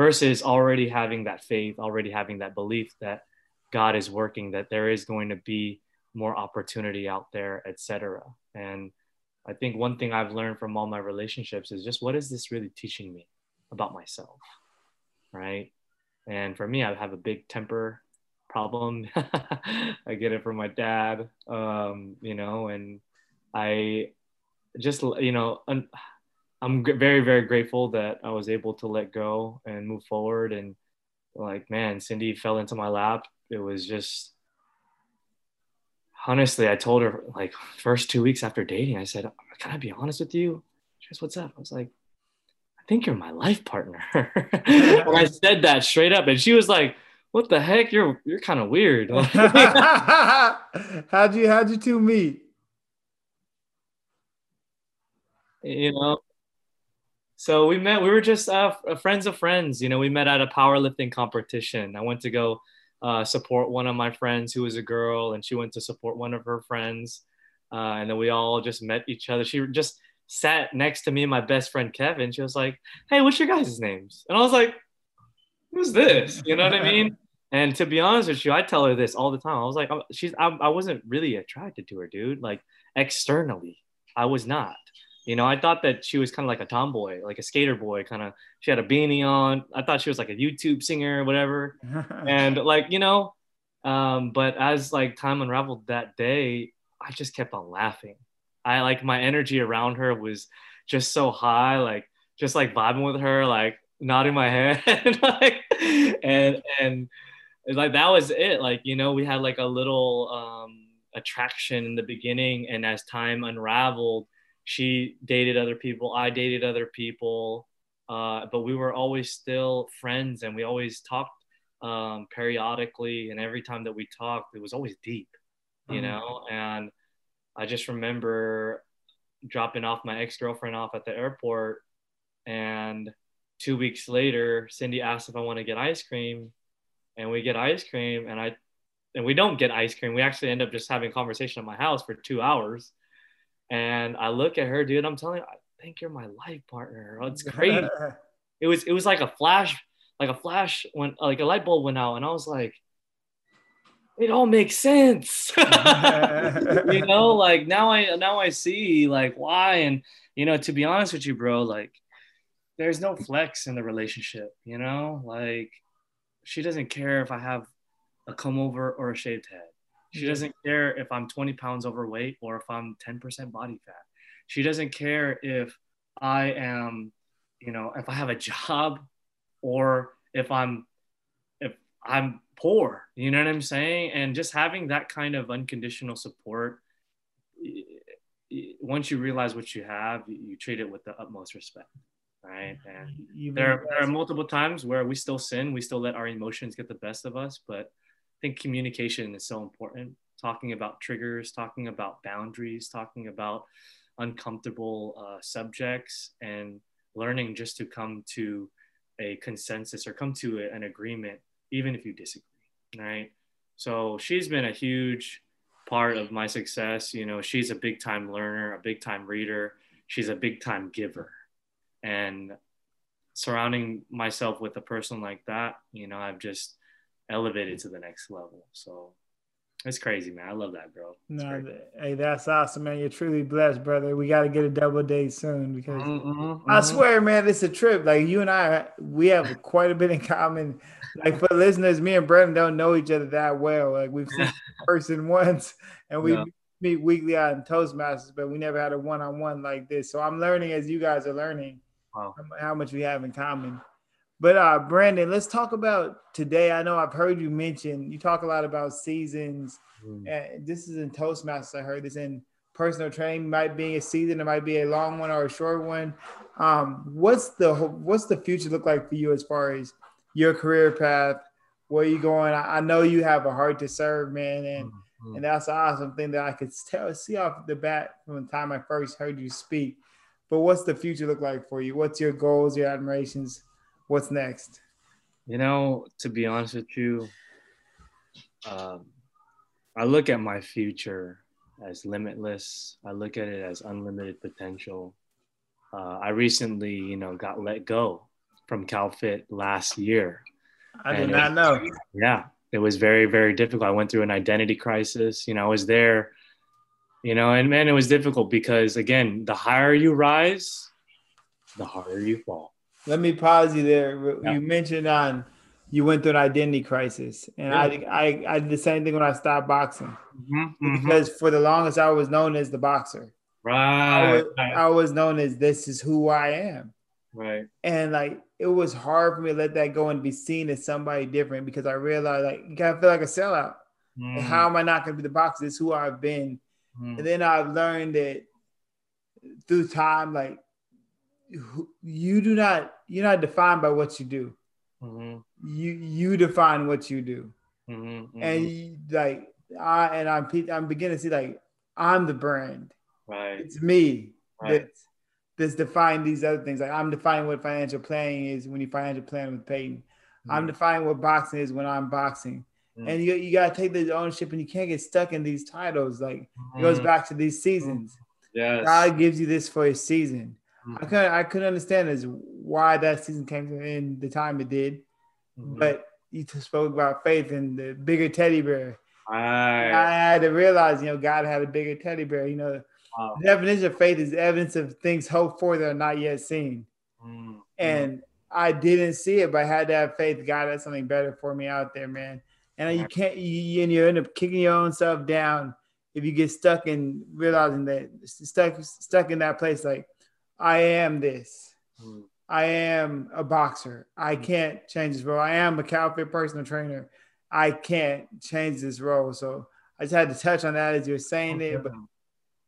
Versus already having that faith, already having that belief that God is working, that there is going to be more opportunity out there, etc. And I think one thing I've learned from all my relationships is just what is this really teaching me about myself, right? And for me, I have a big temper problem. [laughs] I get it from my dad, um, you know, and I just, you know, I'm very, very grateful that I was able to let go and move forward. And like, man, Cindy fell into my lap. It was just, honestly, I told her like first two weeks after dating, I said, can I be honest with you? She goes, what's up? I was like, I think you're my life partner. [laughs] and I said that straight up. And she was like, what the heck? You're you're kind of weird. [laughs] [laughs] how'd you how'd you two meet? You know, so we met. We were just uh, friends of friends. You know, we met at a powerlifting competition. I went to go uh, support one of my friends who was a girl, and she went to support one of her friends, uh, and then we all just met each other. She just sat next to me and my best friend Kevin. She was like, "Hey, what's your guys' names?" And I was like, "Who's this?" You know what I mean? [laughs] And to be honest with you, I tell her this all the time. I was like, she's, I, I wasn't really attracted to her, dude. Like externally, I was not. You know, I thought that she was kind of like a tomboy, like a skater boy, kind of. She had a beanie on. I thought she was like a YouTube singer or whatever. [laughs] and like, you know, um, but as like time unraveled that day, I just kept on laughing. I like my energy around her was just so high, like just like vibing with her, like nodding my head, [laughs] like, and and like that was it like you know we had like a little um attraction in the beginning and as time unraveled she dated other people i dated other people uh, but we were always still friends and we always talked um, periodically and every time that we talked it was always deep you mm-hmm. know and i just remember dropping off my ex-girlfriend off at the airport and two weeks later cindy asked if i want to get ice cream and we get ice cream and I and we don't get ice cream. We actually end up just having conversation at my house for two hours. And I look at her, dude. I'm telling you, I think you're my life partner. It's [laughs] crazy. it was it was like a flash, like a flash when like a light bulb went out, and I was like, it all makes sense. [laughs] you [laughs] know, like now I now I see like why. And you know, to be honest with you, bro, like there's no flex in the relationship. You know, like she doesn't care if I have a comb over or a shaved head. She doesn't care if I'm 20 pounds overweight or if I'm 10% body fat. She doesn't care if I am, you know, if I have a job or if I'm if I'm poor. You know what I'm saying? And just having that kind of unconditional support once you realize what you have, you treat it with the utmost respect right? And there, there are multiple times where we still sin, we still let our emotions get the best of us, but think communication is so important. Talking about triggers, talking about boundaries, talking about uncomfortable uh, subjects, and learning just to come to a consensus or come to a, an agreement, even if you disagree, right? So she's been a huge part of my success. You know, she's a big time learner, a big time reader. She's a big time giver. And surrounding myself with a person like that, you know, I've just elevated to the next level. So it's crazy, man. I love that, bro. It's no, crazy. hey, that's awesome, man. You're truly blessed, brother. We got to get a double date soon because mm-hmm, mm-hmm. I swear, man, it's a trip. Like you and I, we have quite a bit in common. Like for listeners, me and Brendan don't know each other that well. Like we've seen [laughs] person once, and we meet weekly on Toastmasters, but we never had a one-on-one like this. So I'm learning as you guys are learning wow. how much we have in common. But uh, Brandon, let's talk about today. I know I've heard you mention you talk a lot about seasons, mm. and this is in Toastmasters. I heard this in personal training. Might be a season, it might be a long one or a short one. Um, what's the what's the future look like for you as far as your career path? Where you going? I, I know you have a heart to serve, man, and mm-hmm. and that's an awesome thing that I could tell see off the bat from the time I first heard you speak. But what's the future look like for you? What's your goals, your admirations? What's next? You know, to be honest with you, um, I look at my future as limitless. I look at it as unlimited potential. Uh, I recently, you know, got let go from CalFit last year. I did not know. Yeah, it was very, very difficult. I went through an identity crisis. You know, I was there, you know, and man, it was difficult because again, the higher you rise, the harder you fall. Let me pause you there. Yeah. You mentioned on you went through an identity crisis, and yeah. I, I I did the same thing when I stopped boxing mm-hmm, mm-hmm. because for the longest I was known as the boxer. Right. I was, I was known as this is who I am. Right. And like it was hard for me to let that go and be seen as somebody different because I realized like you of feel like a sellout. Mm. How am I not going to be the boxer? This is who I've been. Mm. And then I've learned that through time, like you do not you're not defined by what you do. Mm-hmm. You you define what you do, mm-hmm, mm-hmm. and you, like I and I'm I'm beginning to see like I'm the brand. Right. It's me right. that's that's defining these other things. Like I'm defining what financial planning is when you financial plan with Peyton. I'm mm-hmm. defining what boxing is when I'm boxing. Mm-hmm. And you, you gotta take the ownership and you can't get stuck in these titles. Like it goes mm-hmm. back to these seasons. Yes. God gives you this for a season. I couldn't I couldn't understand is why that season came in the time it did. Mm-hmm. But you spoke about faith and the bigger teddy bear. I, I had to realize, you know, God had a bigger teddy bear. You know, wow. the definition of faith is evidence of things hoped for that are not yet seen. Mm-hmm. And I didn't see it, but I had to have faith. God had something better for me out there, man. And you can't, you, and you end up kicking your own self down if you get stuck in realizing that stuck stuck in that place. Like I am this. Mm. I am a boxer. I mm. can't change this role. I am a CalFit personal trainer. I can't change this role. So I just had to touch on that as you're saying it, but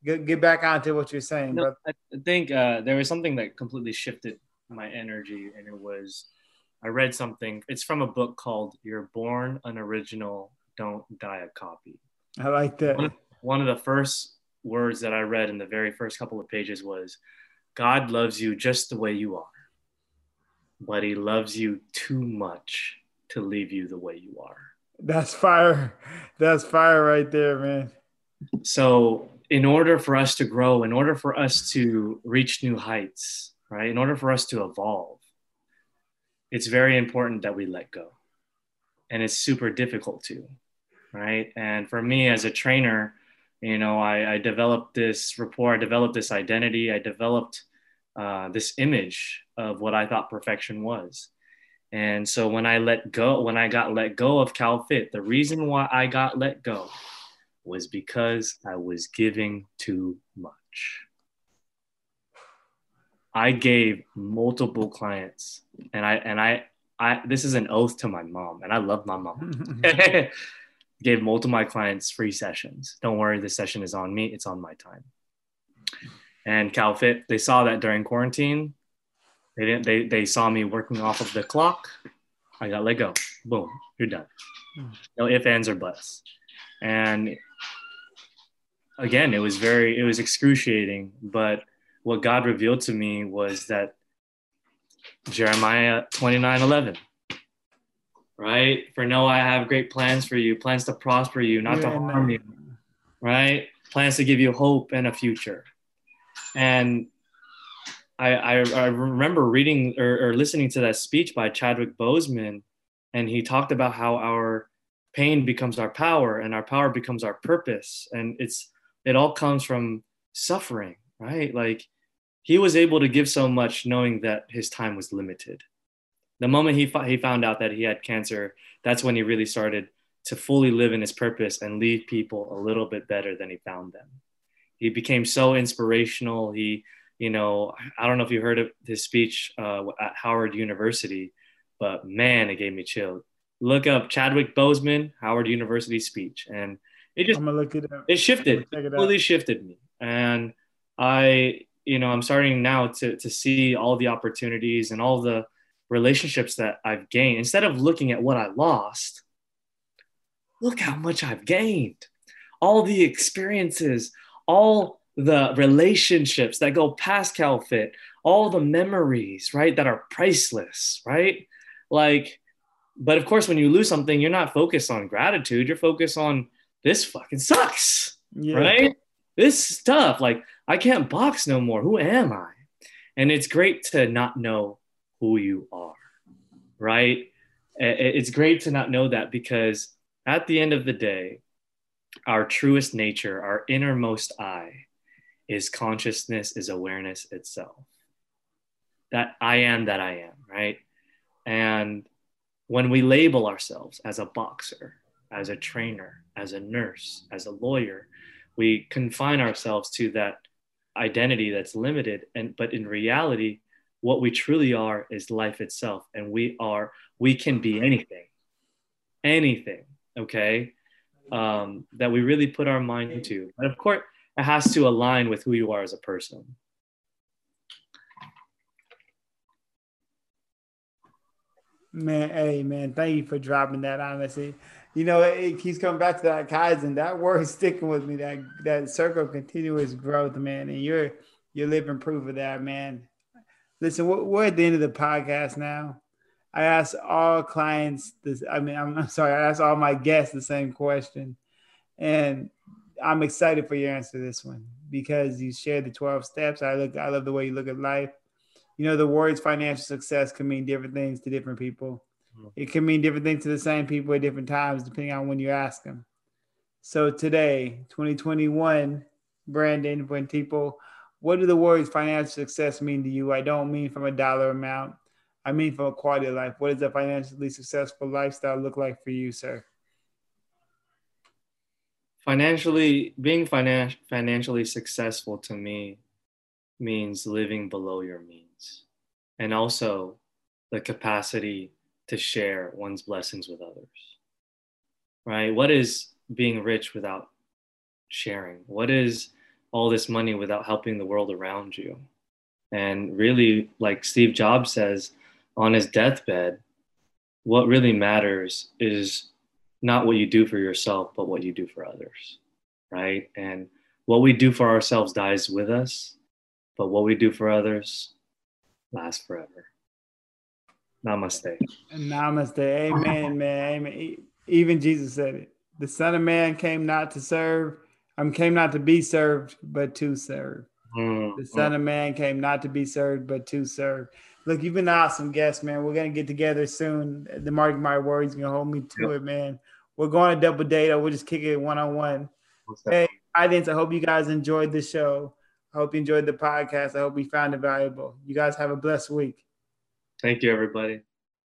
get, get back onto what you're saying. No, I think uh, there was something that completely shifted my energy, and it was I read something. It's from a book called "You're Born an Original, Don't Die a Copy." I like that. One one of the first words that I read in the very first couple of pages was God loves you just the way you are, but he loves you too much to leave you the way you are. That's fire. That's fire right there, man. So, in order for us to grow, in order for us to reach new heights, right? In order for us to evolve, it's very important that we let go. And it's super difficult to, right? And for me as a trainer, you know I, I, developed this rapport i developed this identity i developed uh, this image of what i thought perfection was. And so when i let go when i got let go of calfit the reason why i got let go was because i was giving too much. I gave multiple clients and i and i i this is an oath to my mom and i love my mom [laughs] gave multiple my clients free sessions. Don't worry, this session is on me. It's on my time. And CalFit, they saw that during quarantine. They didn't. They they saw me working off of the clock. I got let go. Boom, you're done. Hmm. No ifs, ands, or buts. And again, it was very, it was excruciating. But what God revealed to me was that Jeremiah 29 11 right? For no, I have great plans for you, plans to prosper you, not yeah, to harm you. right? Plans to give you hope and a future. And I, I, I remember reading or, or listening to that speech by Chadwick Boseman, and he talked about how our pain becomes our power and our power becomes our purpose. And it's it all comes from suffering, right? Like he was able to give so much knowing that his time was limited. The moment he, he found out that he had cancer, that's when he really started to fully live in his purpose and leave people a little bit better than he found them. He became so inspirational. He, you know, I don't know if you heard of his speech uh, at Howard University, but man, it gave me chills. Look up Chadwick Boseman, Howard University speech, and it just I'm gonna look it up. It shifted, it, it fully shifted me, and I you know i'm starting now to to see all the opportunities and all the relationships that i've gained instead of looking at what i lost look how much i've gained all the experiences all the relationships that go past calfit all the memories right that are priceless right like but of course when you lose something you're not focused on gratitude you're focused on this fucking sucks yeah. right this stuff like I can't box no more. Who am I? And it's great to not know who you are, right? It's great to not know that because at the end of the day, our truest nature, our innermost I, is consciousness, is awareness itself. That I am that I am, right? And when we label ourselves as a boxer, as a trainer, as a nurse, as a lawyer, we confine ourselves to that identity that's limited and but in reality what we truly are is life itself and we are we can be anything anything okay um, that we really put our mind into but of course it has to align with who you are as a person man hey man thank you for dropping that honestly you know, it keeps coming back to that Kaizen. That word [laughs] sticking with me. That that circle continuous growth, man. And you're you're living proof of that, man. Listen, we're, we're at the end of the podcast now. I ask all clients this. I mean, I'm, I'm sorry. I ask all my guests the same question, and I'm excited for your answer to this one because you shared the 12 steps. I look. I love the way you look at life. You know, the words financial success can mean different things to different people mm-hmm. it can mean different things to the same people at different times, depending on when you ask them. So today, 2021, Brandon, when people, what do the words financial success mean to you? I don't mean from a dollar amount. I mean from a quality of life. What does a financially successful lifestyle look like for you, sir? Financially, being finan- financially successful to me means living below your means and also the capacity to share one's blessings with others. Right? What is being rich without sharing? What is all this money without helping the world around you? And really, like Steve Jobs says on his deathbed, what really matters is not what you do for yourself, but what you do for others. Right? And what we do for ourselves dies with us, but what we do for others lasts forever. Namaste. Namaste. Amen, man. Amen. Even Jesus said it. The Son of Man came not to serve, I um, came not to be served, but to serve. Mm-hmm. The Son of Man came not to be served, but to serve. Look, you've been an awesome guest, man. We're gonna get together soon. The mark my words, gonna hold me to yep. it, man. We're going to double date. or We'll just kick it one on one. Hey, audience, I hope you guys enjoyed the show. I hope you enjoyed the podcast. I hope we found it valuable. You guys have a blessed week. Thank you, everybody.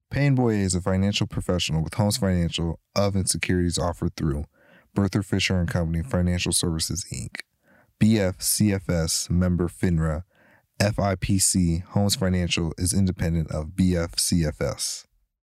Payne Boyer is a financial professional with Holmes Financial of and securities offered through Berthel Fisher and Company Financial Services Inc. BFCFS member FINRA. SIPC Holmes Financial is independent of BFCFS.